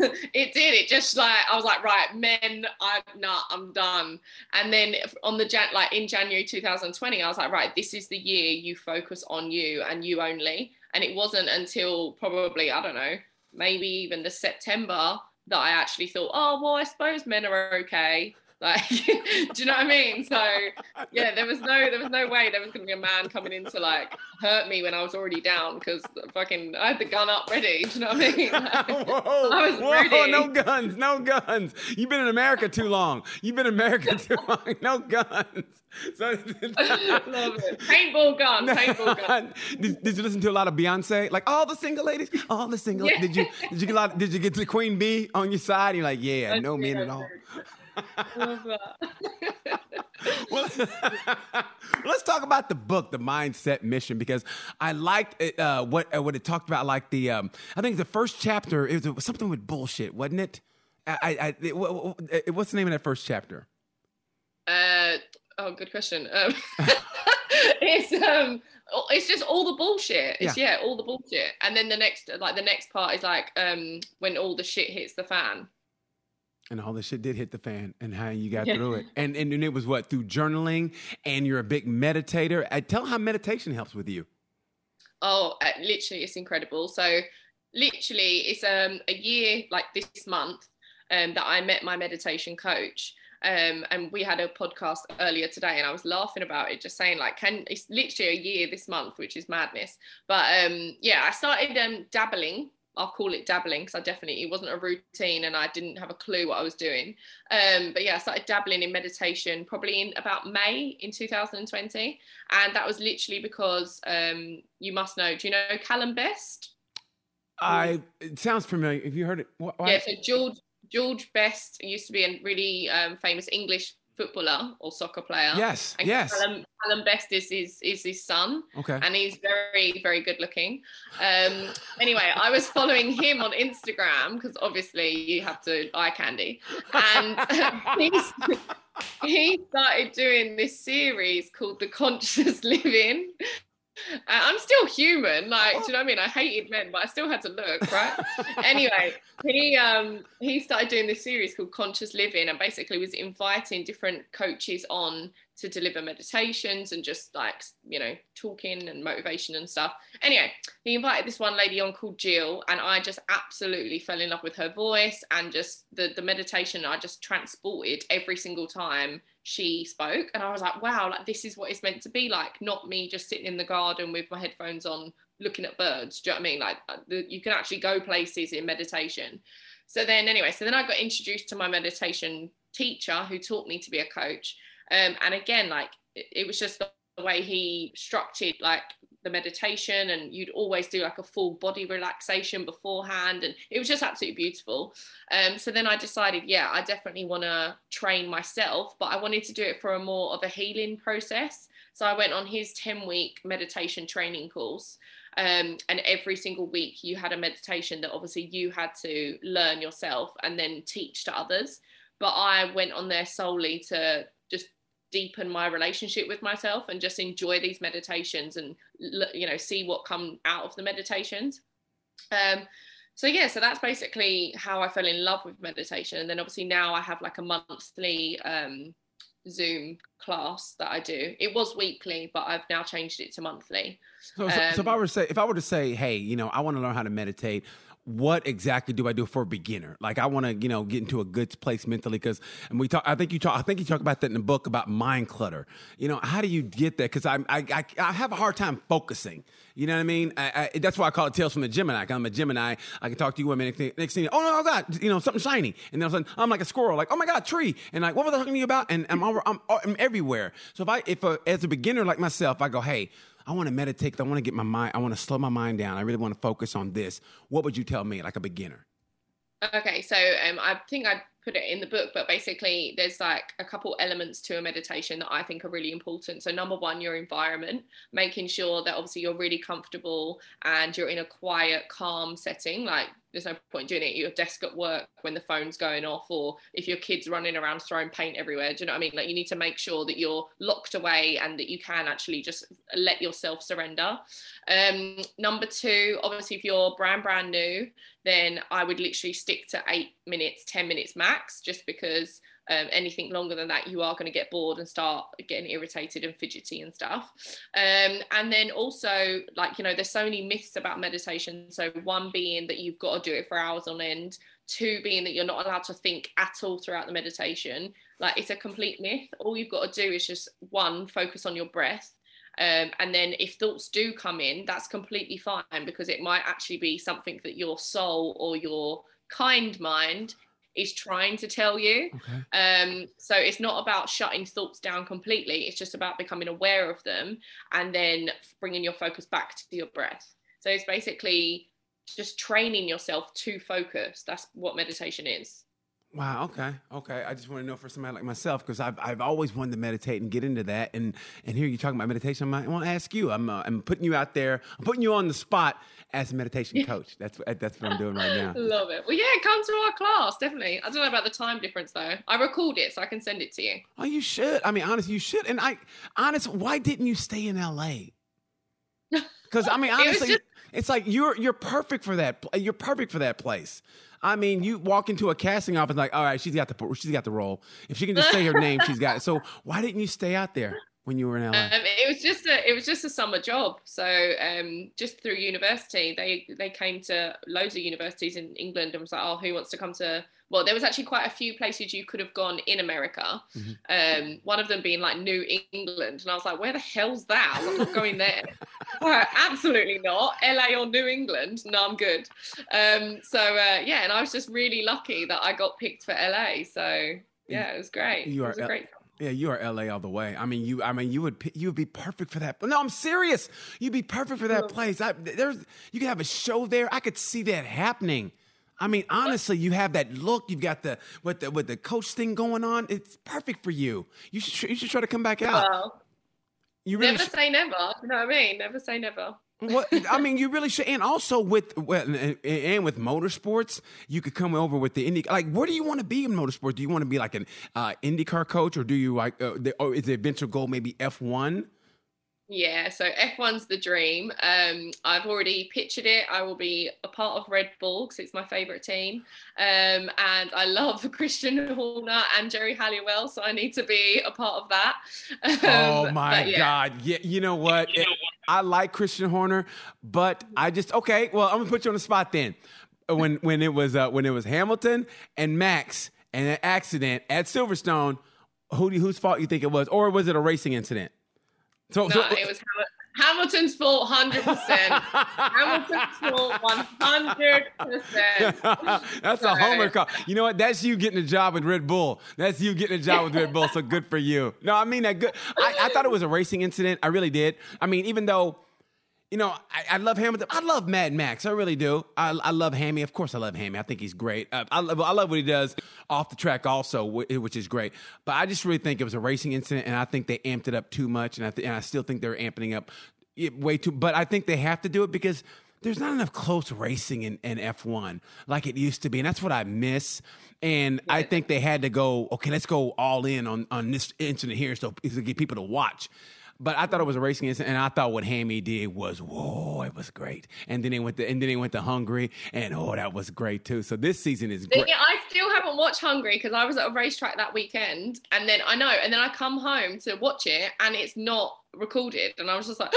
it did it just like i was like right men i'm not i'm done. And then on the jan like in january 2020 i was like right this is the year you focus on you and you only. And it wasn't until probably i don't know maybe even the september that i actually thought oh well i suppose men are okay like, do you know what I mean? So yeah, there was no there was no way there was gonna be a man coming in to like hurt me when I was already down because fucking I had the gun up ready. Do you know what I mean? Like, whoa, I was whoa, ready. no guns, no guns. You've been in America too long. You've been in America too long. No guns. So, Love it. Paintball gun. Paintball gun. Did, did, you listen to a lot of Beyonce? Like all the single ladies, all the single. Yeah. Did you did you get a lot, did you get the Queen Bee on your side? You're like, yeah, no men at all. well, let's talk about the book, The Mindset Mission, because I liked it, uh, what uh, what it talked about. Like the, um, I think the first chapter it was, it was something with bullshit, wasn't it? I, I, it, what's the name of that first chapter? Uh, oh, good question. Um, it's um, it's just all the bullshit. It's yeah. yeah, all the bullshit. And then the next, like the next part is like um, when all the shit hits the fan and all this shit did hit the fan and how you got through it. And, and and it was what through journaling and you're a big meditator? I tell how meditation helps with you. Oh uh, literally it's incredible. So literally it's um a year like this month um that i met my meditation coach um, and we had a podcast earlier today and I was laughing about it, just saying like, can it's literally a year this month, which is madness. But um, yeah, I started um, dabbling I'll call it dabbling because I definitely it wasn't a routine and I didn't have a clue what I was doing. Um, but yeah, I started dabbling in meditation probably in about May in 2020, and that was literally because um, you must know. Do you know Callum Best? I it sounds familiar. Have you heard it? What, Yeah, so George George Best used to be a really um, famous English footballer or soccer player. Yes, and yes. Callum, Callum Best is his is his son. Okay. And he's very very good looking. Um, anyway, I was following him on Instagram because obviously you have to eye candy, and he started doing this series called The Conscious Living. I'm still human, like do you know what I mean? I hated men, but I still had to look, right? anyway, he um he started doing this series called Conscious Living and basically was inviting different coaches on to deliver meditations and just like you know talking and motivation and stuff. Anyway he invited this one lady on called jill and i just absolutely fell in love with her voice and just the the meditation i just transported every single time she spoke. And i was like wow like this is what it's meant to be like not me just sitting in the garden with my headphones on looking at birds. Do you know what i mean? Like uh, you can actually go places in meditation. So then anyway so then i got introduced to my meditation teacher who taught me to be a coach um, and again, like it, it was just the way he structured like the meditation and you'd always do like a full body relaxation beforehand and it was just absolutely beautiful. Um, so then i decided yeah i definitely want to train myself but i wanted to do it for a more of a healing process. So i went on his 10 week meditation training course um, and every single week you had a meditation that obviously you had to learn yourself and then teach to others. But i went on there solely to deepen my relationship with myself and just enjoy these meditations and you know see what come out of the meditations. Um so yeah so that's basically how i fell in love with meditation. And then obviously now i have like a monthly um zoom class that i do. It was weekly but i've now changed it to monthly. So, so, um, so if i were to say if i were to say hey you know i want to learn how to meditate what exactly do I do for a beginner? Like I want to, you know, get into a good place mentally because, and we talk. I think you talk. I think you talk about that in the book about mind clutter. You know, how do you get that? Because I, I, I have a hard time focusing. You know what I mean? I, I, that's why I call it Tales from the Gemini. I'm a Gemini. I can talk to you women. Next, next thing, oh no, oh God, you know something shiny, and then all of a sudden I'm like a squirrel. Like, oh my God, tree, and like, what was I talking to you about? And I'm, I'm, I'm, I'm everywhere. So if I, if a, as a beginner like myself, I go, hey. I want to meditate. I want to get my mind, I want to slow my mind down. I really want to focus on this. What would you tell me, like a beginner? Okay, so um, I think I put it in the book, but basically, there's like a couple elements to a meditation that I think are really important. So, number one, your environment, making sure that obviously you're really comfortable and you're in a quiet, calm setting. Like there's no point doing it. At your desk at work when the phone's going off or if your kid's running around throwing paint everywhere. Do you know what i mean? Like you need to make sure that you're locked away and that you can actually just let yourself surrender. Um, number two obviously if you're brand brand new then i would literally stick to eight minutes ten minutes max just because um, anything longer than that, you are going to get bored and start getting irritated and fidgety and stuff. Um, and then also, like, you know, there's so many myths about meditation. So, one being that you've got to do it for hours on end, two being that you're not allowed to think at all throughout the meditation. Like, it's a complete myth. All you've got to do is just one, focus on your breath. Um, and then if thoughts do come in, that's completely fine because it might actually be something that your soul or your kind mind is trying to tell you. Okay. Um, so it's not about shutting thoughts down completely. It's just about becoming aware of them and then bringing your focus back to your breath. So it's basically just training yourself to focus. That's what meditation is. Wow. Okay. Okay. I just want to know for somebody like myself because I've, I've always wanted to meditate and get into that. And and here you're talking about meditation. I'm, I want to ask you. I'm uh, I'm putting you out there. I'm putting you on the spot as a meditation coach. That's that's what I'm doing right now. Love it. Well, yeah, come to our class definitely. I don't know about the time difference though. I record it so I can send it to you. Oh, you should. I mean, honest, you should. And I, honest, why didn't you stay in L.A.? Because I mean, honestly, it just- it's like you're you're perfect for that. You're perfect for that place. I mean, you walk into a casting office like, all right, she's got the she's got the role. If she can just say her name, she's got it. So why didn't you stay out there? When you were in LA? Um, it was just a it was just a summer job. So um, just through university, they they came to loads of universities in England and was like, oh, who wants to come to? Well, there was actually quite a few places you could have gone in America. Mm-hmm. Um, one of them being like New England, and I was like, where the hell's that? I'm not going there. absolutely not. LA or New England? No, I'm good. Um, so uh, yeah, and I was just really lucky that I got picked for LA. So yeah, it was great. You are great. Yeah, you are LA all the way. I mean, you. I mean, you would. You would be perfect for that. No, I'm serious. You'd be perfect for that place. I, there's. You could have a show there. I could see that happening. I mean, honestly, you have that look. You've got the with the with the coach thing going on. It's perfect for you. You should. You should try to come back out. Well, you really never should. say never. You know what I mean? Never say never. What I mean, you really should, and also with and with motorsports, you could come over with the Indy. Like, where do you want to be in motorsports? Do you want to be like an uh, IndyCar coach, or do you like, uh, the, or is the eventual goal maybe F one? Yeah, so F1's the dream. Um, I've already pictured it. I will be a part of Red Bull because it's my favourite team. Um, and I love Christian Horner and Geri Halliwell, so I need to be a part of that. Um, oh my yeah. God. Yeah, you know what? You know what? I like Christian Horner, but I just okay, well, I'm gonna put you on the spot then. When when it was uh, when it was Hamilton and Max and an accident at Silverstone, who whose fault you think it was? Or was it a racing incident? So, no, so, it was Hamilton's fault, hundred percent. Hamilton's fault, one hundred percent. That's a homer call. You know what? That's you getting a job with Red Bull. That's you getting a job with Red Bull. So good for you. No, I mean that good. I, I thought it was a racing incident. I really did. I mean, even though you know, I, I, love Hamilton. I love Mad Max. I really do. I, I love Hammy. Of course, I love Hammy. I think he's great. Uh, I, love, I love what he does off the track also, which is great. But I just really think it was a racing incident, and I think they amped it up too much, and I, th- and I still think they're amping up way too. But I think they have to do it because there's not enough close racing in, in F1 like it used to be, and that's what I miss. And I think they had to go. Okay, let's go all in on on this incident here, so to get people to watch. But I thought it was a racing incident, and I thought what Hammy did was whoa, it was great. And then they went to and then they went to Hungary, and oh, that was great too. So this season is great. I still haven't watched Hungary because I was at a racetrack that weekend, and then I know, and then I come home to watch it, and it's not recorded and I was just like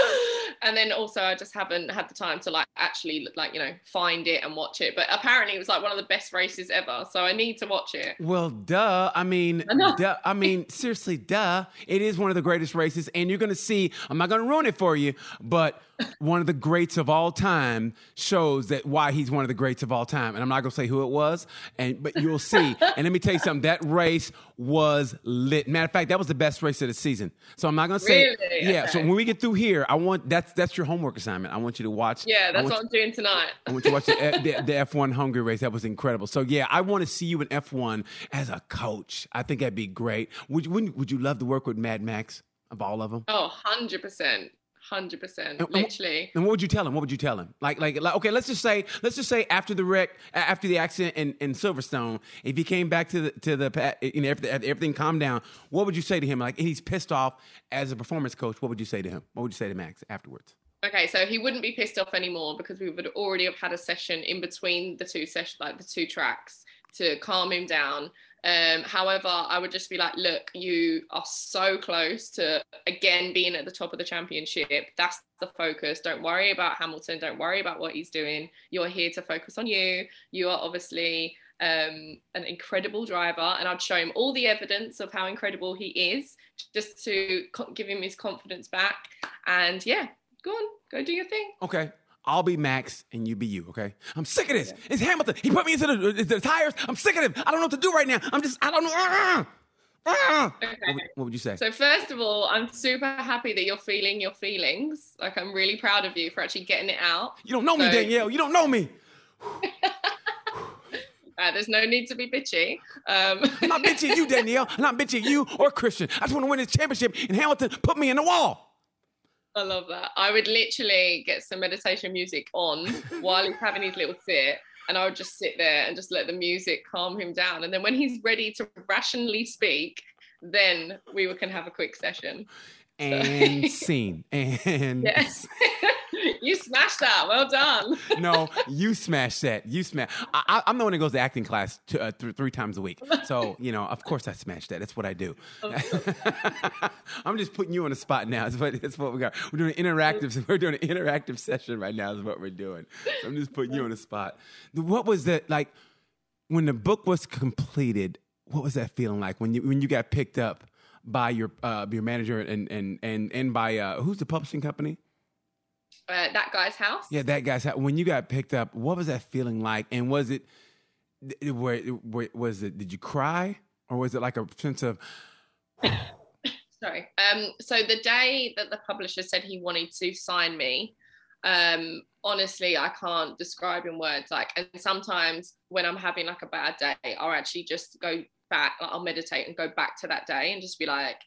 and then also I just haven't had the time to like actually like you know find it and watch it. But apparently it was like one of the best races ever so I need to watch it. Well duh. I mean I duh, I mean seriously duh. It is one of the greatest races and you're gonna see I'm not gonna ruin it for you but one of the greats of all time shows that why he's one of the greats of all time and I'm not gonna say who it was and but you'll see and let me tell you something that race was lit matter of fact that was the best race of the season so I'm not gonna say Really? yeah so when we get through here I want that's that's your homework assignment I want you to watch yeah that's want what I'm doing tonight I went to watch the, the, the F1 Hungary race. That was incredible. So yeah, I want to see you in F1 as a coach. I think that'd be great. Would you, would you love to work with Mad Max of all of them? oh 100% 100% And- and- literally And what would you tell him? What would you tell him? Like, like, like, okay, let's just say, let's just say after the wreck, after the accident in, in Silverstone, if he came back to the to the, you know, everything, everything calmed down, what would you say to him? Like, he's pissed off as a performance coach. What would you say to him? What would you say to Max afterwards? Okay, so he wouldn't be pissed off anymore because we would already have had a session in between the two sessions, like the two tracks, to calm him down. Um, however, I would just be like, look, you are so close to again being at the top of the championship. That's the focus. Don't worry about Hamilton. Don't worry about what he's doing. You're here to focus on you. You are obviously um, an incredible driver, and I'd show him all the evidence of how incredible he is, just to co- give him his confidence back. And yeah, go on, go do your thing. Okay. I'll be Max and you be you, okay? I'm sick of this. It's Hamilton. He put me into the, the tires. I'm sick of him. I don't know what to do right now. I'm just, I don't know. Ah! Ah! Okay. What, would, what would you say? So first of all, I'm super happy that you're feeling your feelings. Like I'm really proud of you for actually getting it out. you don't know me, Danielle. You don't know me. Uh, there's no need to be bitchy. Um, I'm not bitching at you, Danielle. I'm not bitching at you or Christian. I just want to win this championship, and Hamilton put me in the wall. I love that. I would literally get some meditation music on while he's having his little fit, and I would just sit there and just let the music calm him down. And then when he's ready to rationally speak, then we can have a quick session. And scene. And Yes, you smashed that. Well done. no, you smashed that. You smash. I, I'm the one that goes to acting class uh, th- three times a week. So you know, of course, I smashed that. That's what I do. I'm just putting you on the spot now. That's what, that's what we got. We're doing interactive. We're doing an interactive session right now. Is what we're doing. So I'm just putting you on the spot. What was that like when the book was completed? What was that feeling like when you when you got picked up by your uh, your manager and and and and by uh, who's the publishing company? Uh, that guy's house. Yeah, that guy's house. When you got picked up, what was that feeling like? And was it, where, where was it? Did you cry, or was it like a sense of, Sorry. Um, so the day that the publisher said he wanted to sign me, um, honestly, I can't describe in words. Like, and sometimes when I'm having like a bad day, I'll actually just go back, like, I'll meditate and go back to that day and just be like,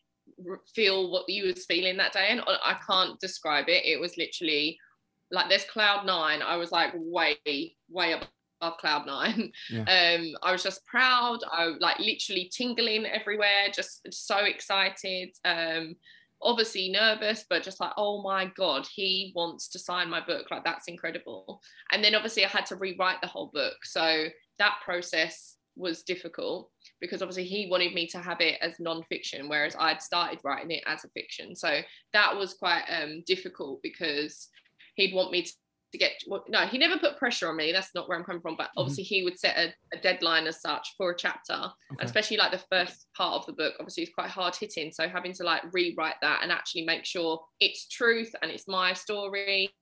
feel what you was feeling that day. And I can't describe it. It was literally like this cloud nine. I was like way, way above cloud nine. Yeah. Um, I was just proud. I like literally tingling everywhere, just so excited. Um, obviously nervous, but just like, oh my god, he wants to sign my book. Like that's incredible. And then obviously I had to rewrite the whole book, so that process was difficult because obviously he wanted me to have it as non-fiction, whereas I'd started writing it as a fiction. So that was quite um, difficult because he'd want me to to get well, no he never put pressure on me that's not where i'm coming from but obviously he would set a, a deadline as such for a chapter Okay. especially like the first part of the book obviously it's quite hard hitting so having to like rewrite that and actually make sure it's truth and it's my story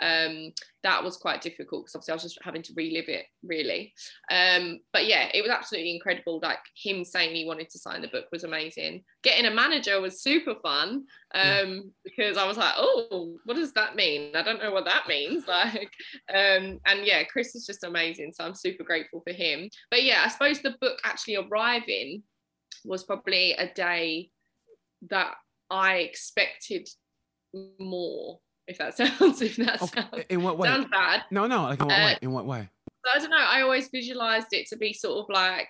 um that was quite difficult because obviously i was just having to relive it really. Um but yeah it was absolutely incredible. Like him saying he wanted to sign the book was amazing. Getting a manager was super fun um because i was like oh what does that mean? I don't know what that means. Like um and yeah chris is just amazing so i'm super grateful for him. But yeah i suppose the book actually arriving was probably a day that i expected more if that sounds if that okay, sounds, in what way? sounds bad No, no. Like in what Uh, way? In what way? I don't know. I always visualized it to be sort of like,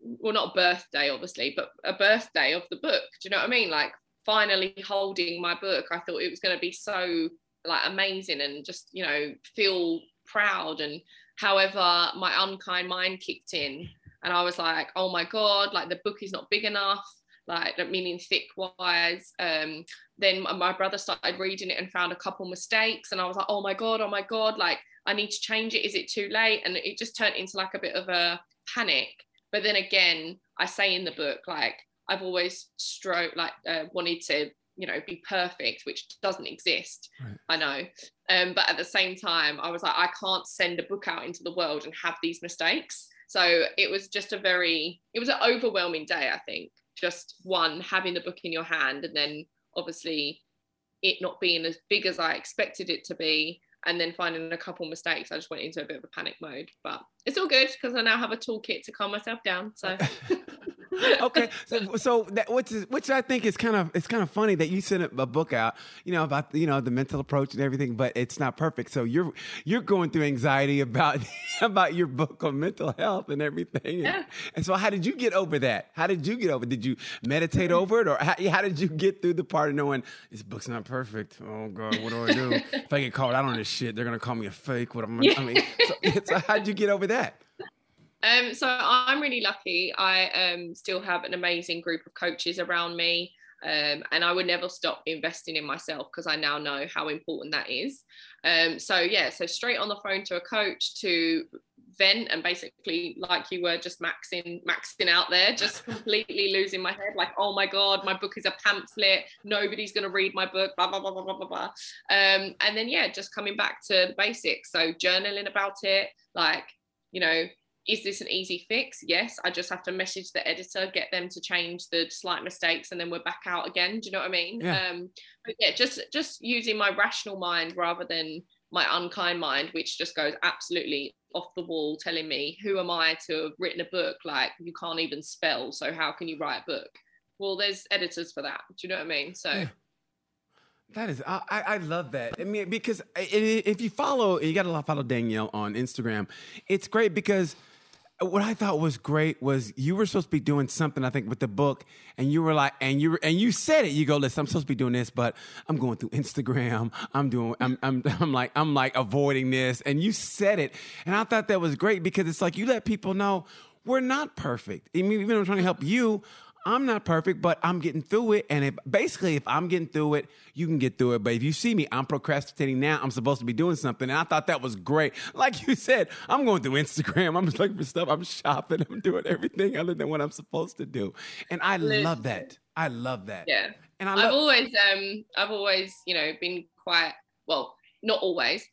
well, not birthday, obviously, but a birthday of the book. Do you know what I mean? Like finally holding my book. I thought it was going to be so like amazing and just you know feel proud. And however, my unkind mind kicked in, and I was like, oh my god, like the book is not big enough. like meaning thick wise. Um, then my brother started reading it and found a couple mistakes, and I was like, oh my god, oh my god, like I need to change it. Is it too late? And it just turned into like a bit of a panic. But then again, I say in the book, like I've always strove, like uh, wanted to, you know, be perfect, which doesn't exist. Right. I know. Um, but at the same time, I was like, I can't send a book out into the world and have these mistakes. So it was just a very, it was an overwhelming day, I think. Just one, having the book in your hand, and then obviously it not being as big as I expected it to be, and then finding a couple mistakes, I just went into a bit of a panic mode. But it's all good because I now have a toolkit to calm myself down. So okay, so so that which is which I think is kind of it's kind of funny that you sent a book out, you know, about you know the mental approach and everything, but it's not perfect. So you're you're going through anxiety about about your book on mental health and everything. Yeah. And, and so how did you get over that? How did you get over? Did you meditate mm-hmm. over it, or how, how did you get through the part of knowing this book's not perfect? Oh God, what do I do if I get called out on this shit? They're gonna call me a fake. What am I? I mean, so, so how did you get over that? Um, so I'm really lucky. I um, still have an amazing group of coaches around me. Um, and I would never stop investing in myself because I now know how important that is. Um, so yeah, so straight on the phone to a coach to vent and basically, like you were, just maxing, maxing out there, just completely losing my head. Like, oh my god, my book is a pamphlet. Nobody's gonna read my book. Blah blah blah blah blah blah blah. Um, and then yeah, just coming back to the basics. So journaling about it, like you know is this an easy fix? Yes, I just have to message the editor, get them to change the slight mistakes, and then we're back out again. Do you know what I mean? Yeah. Um, but yeah, just just using my rational mind rather than my unkind mind, which just goes absolutely off the wall, telling me who am I to have written a book like you can't even spell, so how can you write a book? Well, there's editors for that. Do you know what I mean? So. Yeah. That is, I, I love that. I mean, because if you follow, you got to follow Danielle on Instagram. It's great because what I thought was great was you were supposed to be doing something, I think, with the book, and you were like, and you were, and you said it. You go, listen, I'm supposed to be doing this, but I'm going through Instagram. I'm doing, I'm, mm. I'm, I'm like, I'm like avoiding this, and you said it, and I thought that was great because it's like you let people know we're not perfect. I mean, even I'm trying to help you, I'm not perfect, but I'm getting through it. And if basically, if I'm getting through it, you can get through it. But if you see me, I'm procrastinating now. I'm supposed to be doing something. And I thought that was great. Like you said, I'm going through Instagram. I'm just looking for stuff. I'm shopping. I'm doing everything other than what I'm supposed to do. And I Listen. love that. I love that. Yeah. And I have always, um, I've always, you know, been quite well, not always,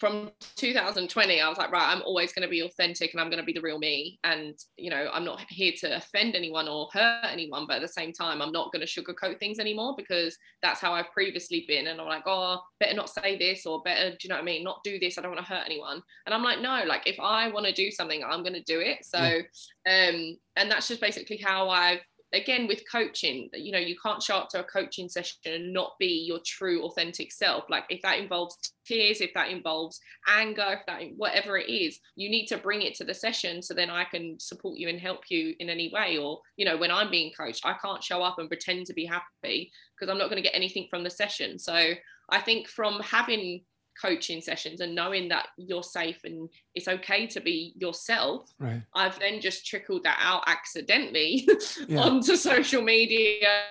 from 2020 i was like right i'm always going to be authentic and i'm going to be the real me. And you know i'm not here to offend anyone or hurt anyone but at the same time i'm not going to sugarcoat things anymore because that's how i've previously been. And i'm like oh better not say this or better do you know what i mean? Not do this. I don't want to hurt anyone. And i'm like no like if i want to do something i'm going to do it. So um and that's just basically how i've again with coaching you know you can't show up to a coaching session and not be your true authentic self. Like if that involves tears if that involves anger if that whatever it is you need to bring it to the session so then i can support you and help you in any way. Or you know when i'm being coached i can't show up and pretend to be happy because i'm not going to get anything from the session. So i think from having coaching sessions and knowing that you're safe and it's okay to be yourself right. i've then just trickled that out accidentally yeah. onto social media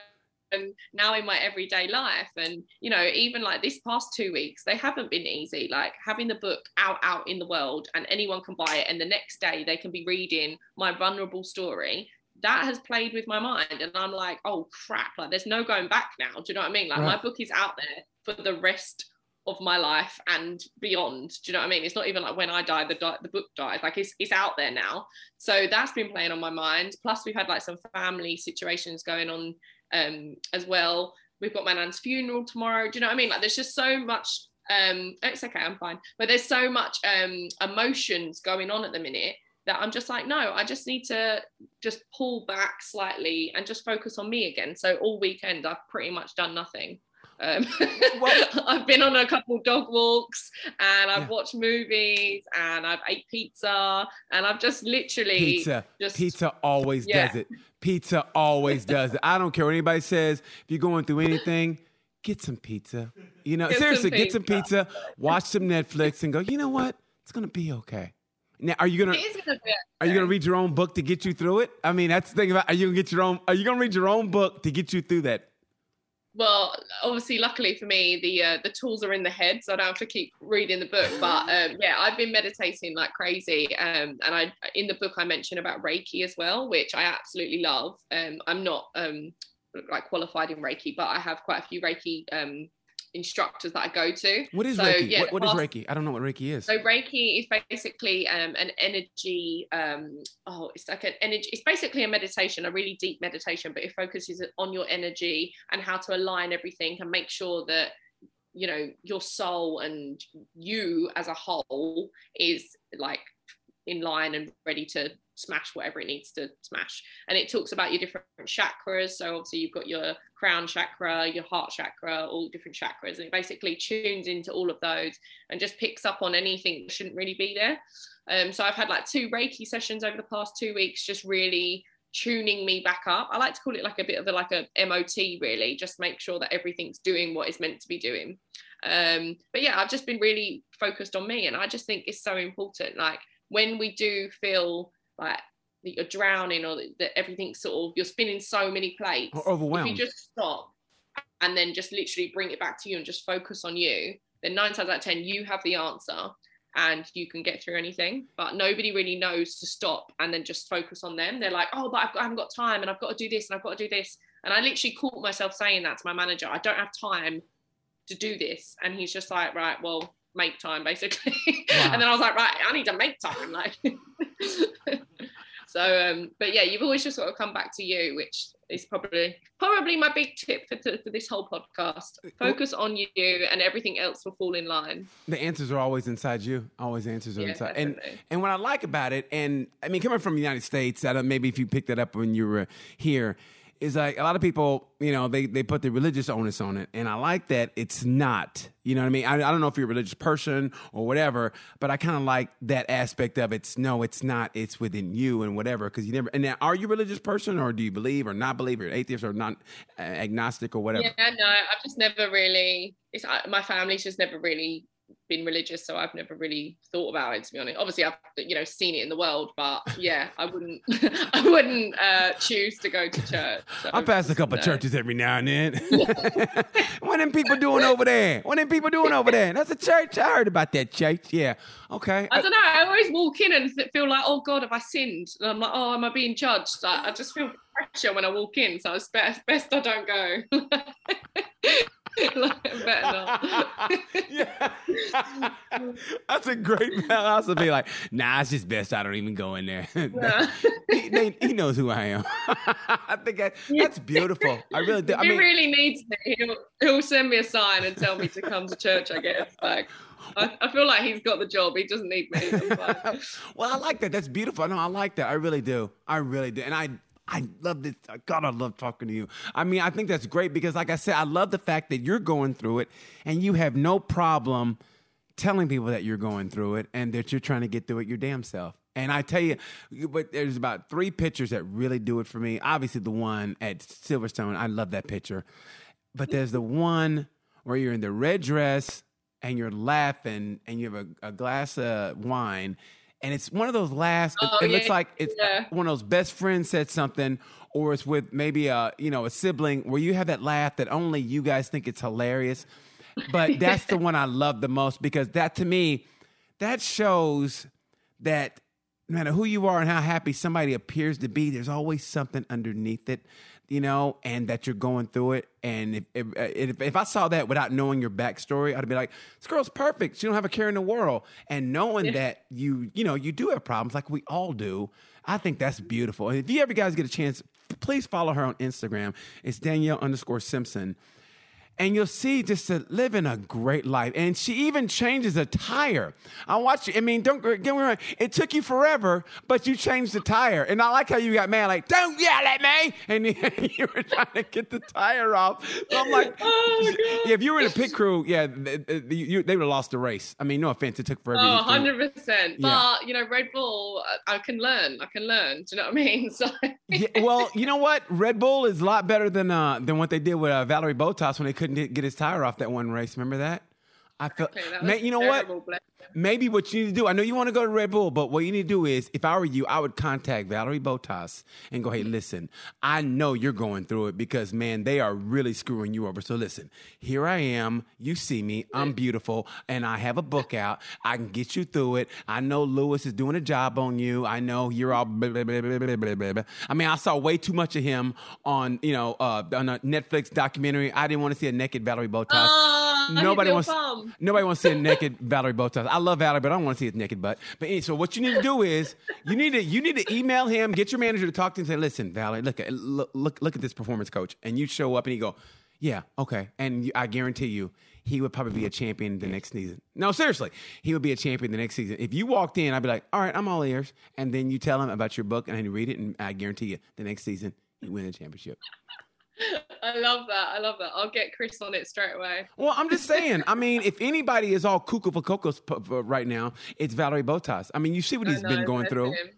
and now in my everyday life and you know even like this past two weeks they haven't been easy like having the book out out in the world and anyone can buy it and the next day they can be reading my vulnerable story that has played with my mind and i'm like oh crap like there's no going back now do you know what i mean like right. my book is out there for the rest of my life and beyond. Do you know what I mean? It's not even like when I die, the di- the book died. Like it's it's out there now. So that's been playing on my mind. Plus, we've had like some family situations going on um, as well. We've got my nan's funeral tomorrow. Do you know what I mean? Like there's just so much. Um, it's okay, I'm fine. But there's so much um, emotions going on at the minute that I'm just like, no, I just need to just pull back slightly and just focus on me again. So all weekend, I've pretty much done nothing. Um, I've been on a couple dog walks and I've yeah. watched movies and I've ate pizza and I've just literally pizza. Just, pizza always yeah. does it. Pizza always does it. I don't care what anybody says. If you're going through anything, get some pizza. You know, get seriously, get some pizza, watch some Netflix, and go. You know what? It's gonna be okay. Now, are you gonna gonna be. are you gonna read your own book to get you through it? I mean, that's the thing about. Are you gonna get your own? Are you gonna read your own book to get you through that? Well, obviously, luckily for me, the uh, the tools are in the head, so I don't have to keep reading the book. But um, yeah, I've been meditating like crazy, um, and I in the book I mentioned about Reiki as well, which I absolutely love. Um, I'm not um, like qualified in Reiki, but I have quite a few Reiki um, instructors that I go to. What is So, Reiki? yeah, what, what is past- Reiki? I don't know what Reiki is. So Reiki is basically um, an energy. Um, oh, it's like an energy. It's basically a meditation, a really deep meditation, but it focuses on your energy and how to align everything and make sure that you know your soul and you as a whole is like in line and ready to smash whatever it needs to smash. And it talks about your different chakras. So obviously you've got your crown chakra, your heart chakra, all different chakras, and it basically tunes into all of those and just picks up on anything that shouldn't really be there. Um, so I've had like two Reiki sessions over the past two weeks, just really tuning me back up. I like to call it like a bit of a like a MOT really, just make sure that everything's doing what it's meant to be doing. Um, but yeah, I've just been really focused on me, and I just think it's so important. Like when we do feel like that you're drowning or that, that everything's sort of you're spinning so many plates, Or if you just stop and then just literally bring it back to you and just focus on you, then nine times out of ten you have the answer and you can get through anything. But nobody really knows to stop and then just focus on them. They're like, oh, but I've got, I haven't got time and I've got to do this and I've got to do this. And I literally caught myself saying that to my manager. I don't have time to do this. And he's just like, right, well, make time basically. Wow. and then I was like, right, I need to make time. Like so um, but yeah, you've always just sort of come back to you, which is probably probably my big tip for, for this whole podcast. Focus on you and everything else will fall in line. the answers are always inside you. Always answers are Yeah, inside. And and what I like about it, and I mean, coming from the United States, I don't, maybe if you picked that up when you were here, is like a lot of people, you know, they they put the religious onus on it, and I like that it's not. You know what I mean? I, I don't know if you're a religious person or whatever, but I kind of like that aspect of it's no, it's not. It's within you and whatever. Because you never. And now, are you a religious person, or do you believe or not believe, or atheist or not agnostic or whatever? Yeah, no, I've just never really. It's my family's just never really been religious, so I've never really thought about it. To be honest, obviously I've you know seen it in the world, but yeah, I wouldn't. I wouldn't uh, choose to go to church. So I pass a couple no. churches every now and then. what them people doing over there? What them people doing over there? That's a church. I heard about that church. Yeah. Okay. I don't know. I always walk in and feel like, oh God, have I sinned? And I'm like, oh, am I being judged? Like, I just feel pressure when I walk in, so it's best, best I don't go. like, better not. yeah. That's a great philosophy. Like, nah, it's just best I don't even go in there. Yeah. he, they- he knows who I am. I think that, that's beautiful. I really do. If I he really needs me, he'll, he'll send me a sign and tell me to come to church. I guess. Like, I, I feel like he's got the job. He doesn't need me. Well, I like that. That's beautiful. No, I like that. I really do. I really do. And I I love this. Uh, God, I love talking to you. I mean, I think that's great because, like I said, I love the fact that you're going through it and you have no problem telling people that you're going through it and that you're trying to get through it your damn self. And I tell you, but there's about three pictures that really do it for me. Obviously, the one at Silverstone, I love that picture. But there's the one where you're in the red dress and you're laughing and you have a, a glass of wine. And it's one of those last, it- Oh, it, looks yeah, like it's uh, yeah. one of those best friends said something, or it's with maybe a, you know, a sibling where you have that laugh that only you guys think it's hilarious. But that's the one I love the most because that to me, that shows that no matter who you are and how happy somebody appears to be, there's always something underneath it, you know, and that you're going through it. And if if, uh, if, if I saw that without knowing your backstory, I'd be like, this girl's perfect. She don't have a care in the world. And knowing that you, you know, you do have problems like we all do, I think that's beautiful. And if you ever guys get a chance, please follow her on Instagram. It's Danielle underscore Simpson and you'll see just to living a great life. And she even changes a tire. I watch. You. I mean, don't get me wrong. It took you forever, but you changed the tire. And I like how you got mad, like, "Don't yell at me!" And you were trying to get the tire off. So I'm like, Oh, yeah, if you were in a pit crew, yeah, th- th- they would have lost the race. I mean, no offense, it took forever. Oh, 100%. Yeah. But, you know, Red Bull, I can learn. I can learn. Do you know what I mean? So, yeah, well, you know what? Red Bull is a lot better than uh, than what they did with uh, Valerie Bottas when they couldn't get get his tire off that one race. Remember that? I felt, Okay, man, you know what? terrible, bless Maybe what you need to do, I know you want to go to Red Bull, but what you need to do is, if I were you, I would contact Valerie Bottas and go, hey, listen, I know you're going through it because, man, they are really screwing you over. So listen, here I am. You see me. I'm beautiful and I have a book out. I can get you through it. I know Lewis is doing a job on you. I know you're all blah, blah, blah. I mean, I saw way too much of him on, you know, uh, on a Netflix documentary. I didn't want to see a naked Valerie Bottas. Ah, Nobody wants. bum. Nobody wants to see a naked Valerie Bottas. I love Valerie, but I don't want to see his naked butt. But anyway, so what you need to do is you need to you need to email him, get your manager to talk to him, and say, "Listen, Valerie, look uh, at look look, look at this performance coach," and you show up and you go, "Yeah, okay," and you, I guarantee you. He would probably be a champion the next season. No, seriously, he would be a champion the next season. If you walked in, I'd be like, "All right, I'm all ears," and then you tell him about your book, and he read it, and I guarantee you, the next season you win the championship. I love that. I love that. I'll get Chris on it straight away. Well, I'm just saying. I mean, if anybody is all cuckoo for cocos right now, it's Valerie Bottas. I mean, you see what he's been going through. him.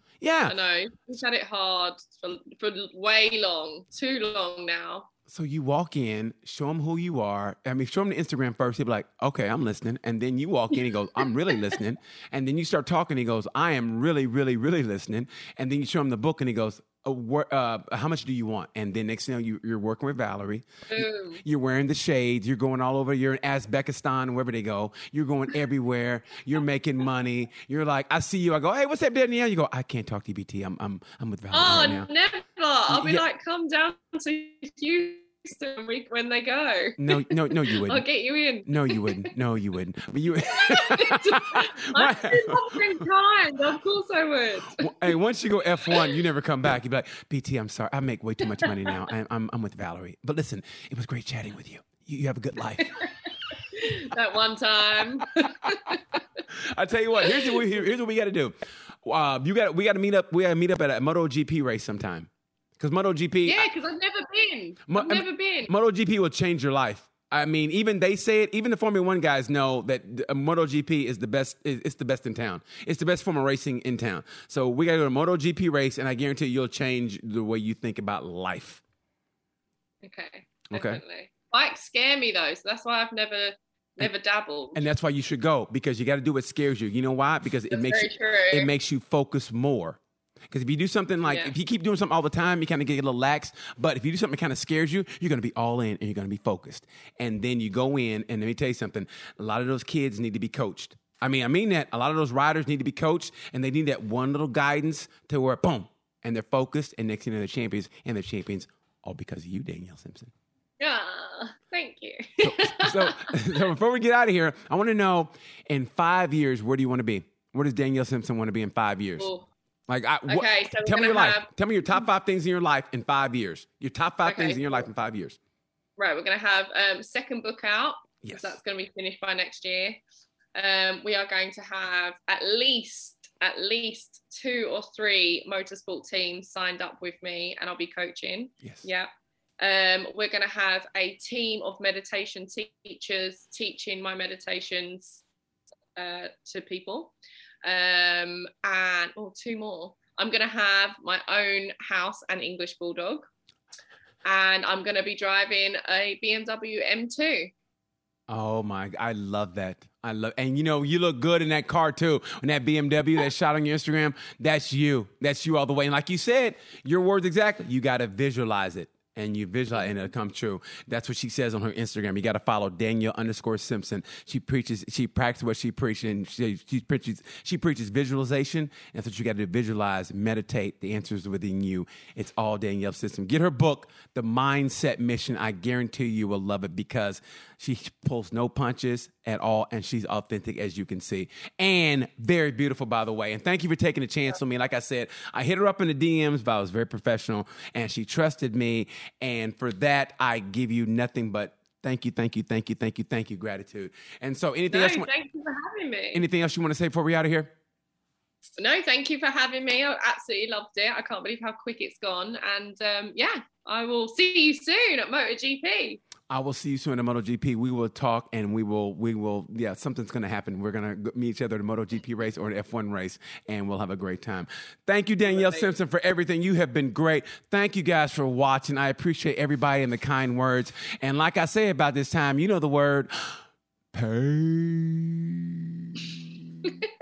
I know. He's had it hard for, for way long, too long now. So you walk in, show him who you are. I mean, show him the Instagram first. He'll be like, "Okay, I'm listening." And then you walk in, he goes, "I'm really listening." And then you start talking. He goes, "I am really, really, really listening." And then you show him the book, and he goes, uh, where, uh, "How much do you want?" And then next thing you know, you, you're working with Valtteri. Boom. You're wearing the shades. You're going all over. You're in Uzbekistan, wherever they go. You're going everywhere. You're making money. You're like, I see you. I go, hey, what's up, Danielle? You go, I can't talk to you, BT. I'm, I'm, I'm with Valtteri Oh, right now. never. I'll be Yeah. like, come down to Houston week when they go. No, no, no, you wouldn't. I'll get you in. No, you wouldn't. No, you wouldn't. But you. I'm been kind. Of course I would. hey, once you go F1, you never come back. You'd be like, BT, I'm sorry. I make way too much money now. I'm, I'm, I'm with Valtteri. But listen, it was great chatting with you. You, you have a good life. that one time. I tell you what. Here's what we, here's what we got to do. Uh, you got we got to meet up. We got to meet up at a MotoGP race sometime. Because MotoGP, Yeah, because I've never been. Mo- I've never been. MotoGP will change your life. I mean, even they say it. Even the Formula One guys know that uh, MotoGP is the best. It's the best in town. It's the best form of racing in town. So we got to go to a MotoGP race, and I guarantee you'll change the way you think about life. Okay. Okay. Definitely. Bikes scare me though, so that's why I've never never dabbled. And that's why you should go because you got to do what scares you. You know why? Because it That's makes you true. it makes you focus more. Because if you do something like Yeah. if you keep doing something all the time, you kind of get a little lax. But if you do something that kind of scares you, you're going to be all in and you're going to be focused. And then you go in, and let me tell you something: a lot of those kids need to be coached. I mean, I mean that a lot of those riders need to be coached, and they need that one little guidance to where boom, and they're focused, and next thing you know, they're champions, and they're champions all because of you, Danielle Simpson. Yeah. Thank you. so, so before we get out of here, I want to know in five years, where do you want to be? Where does Danielle Simpson want to be in five years? Cool. Like, I, what- Okay, so tell me your gonna life. Tell me your top five things in your life in five years. Your top five Okay, things in your life in five years. Right, we're gonna have um second book out. Yes. That's gonna be finished by next year. Um, we are going to have at least at least two or three motorsport teams signed up with me, and I'll be coaching. Yes. Yeah. Um, we're going to have a team of meditation teachers teaching my meditations uh, to people. Um, and oh, two more. I'm to have my own house and English bulldog. And I'm to be driving a BMW M2. Oh my! I love that. I love, and you know, you look good in that car too. In that BMW that shot on your Instagram, that's you. That's you all the way. And like you said, your words exactly. You got to visualize it. And you visualize and it'll come true. That's what she says on her Instagram. You got to follow Danielle underscore Simpson. She preaches, she practices what she preaches, and she, she preaches, she preaches visualization. That's what you got to. Visualize, meditate. The answers within you. It's all Danielle Simpson. Get her book, The Mindset Mission. I guarantee you will love it because she pulls no punches at all, and she's authentic as you can see, and very beautiful, by the way. And thank you for taking a chance on me. Like I said, I hit her up in the DMs, but I was very professional, and she trusted me, and for that, I give you nothing but thank you, thank you, thank you, thank you, thank you, gratitude. And so, anything No, else? you want- thank you for having me. anything else you want to say before we out of here? no, thank you for having me. I absolutely loved it. I can't believe how quick it's gone. And um, yeah, I will see you soon at MotoGP. I will see you soon at MotoGP. We will talk and we will, we will, yeah, something's going to happen. We're going to meet each other at a MotoGP race or an F1 race and we'll have a great time. Thank you, Danielle Right. Simpson, for everything. You have been great. Thank you guys for watching. I appreciate everybody and the kind words. And like I say about this time, you know the word pain.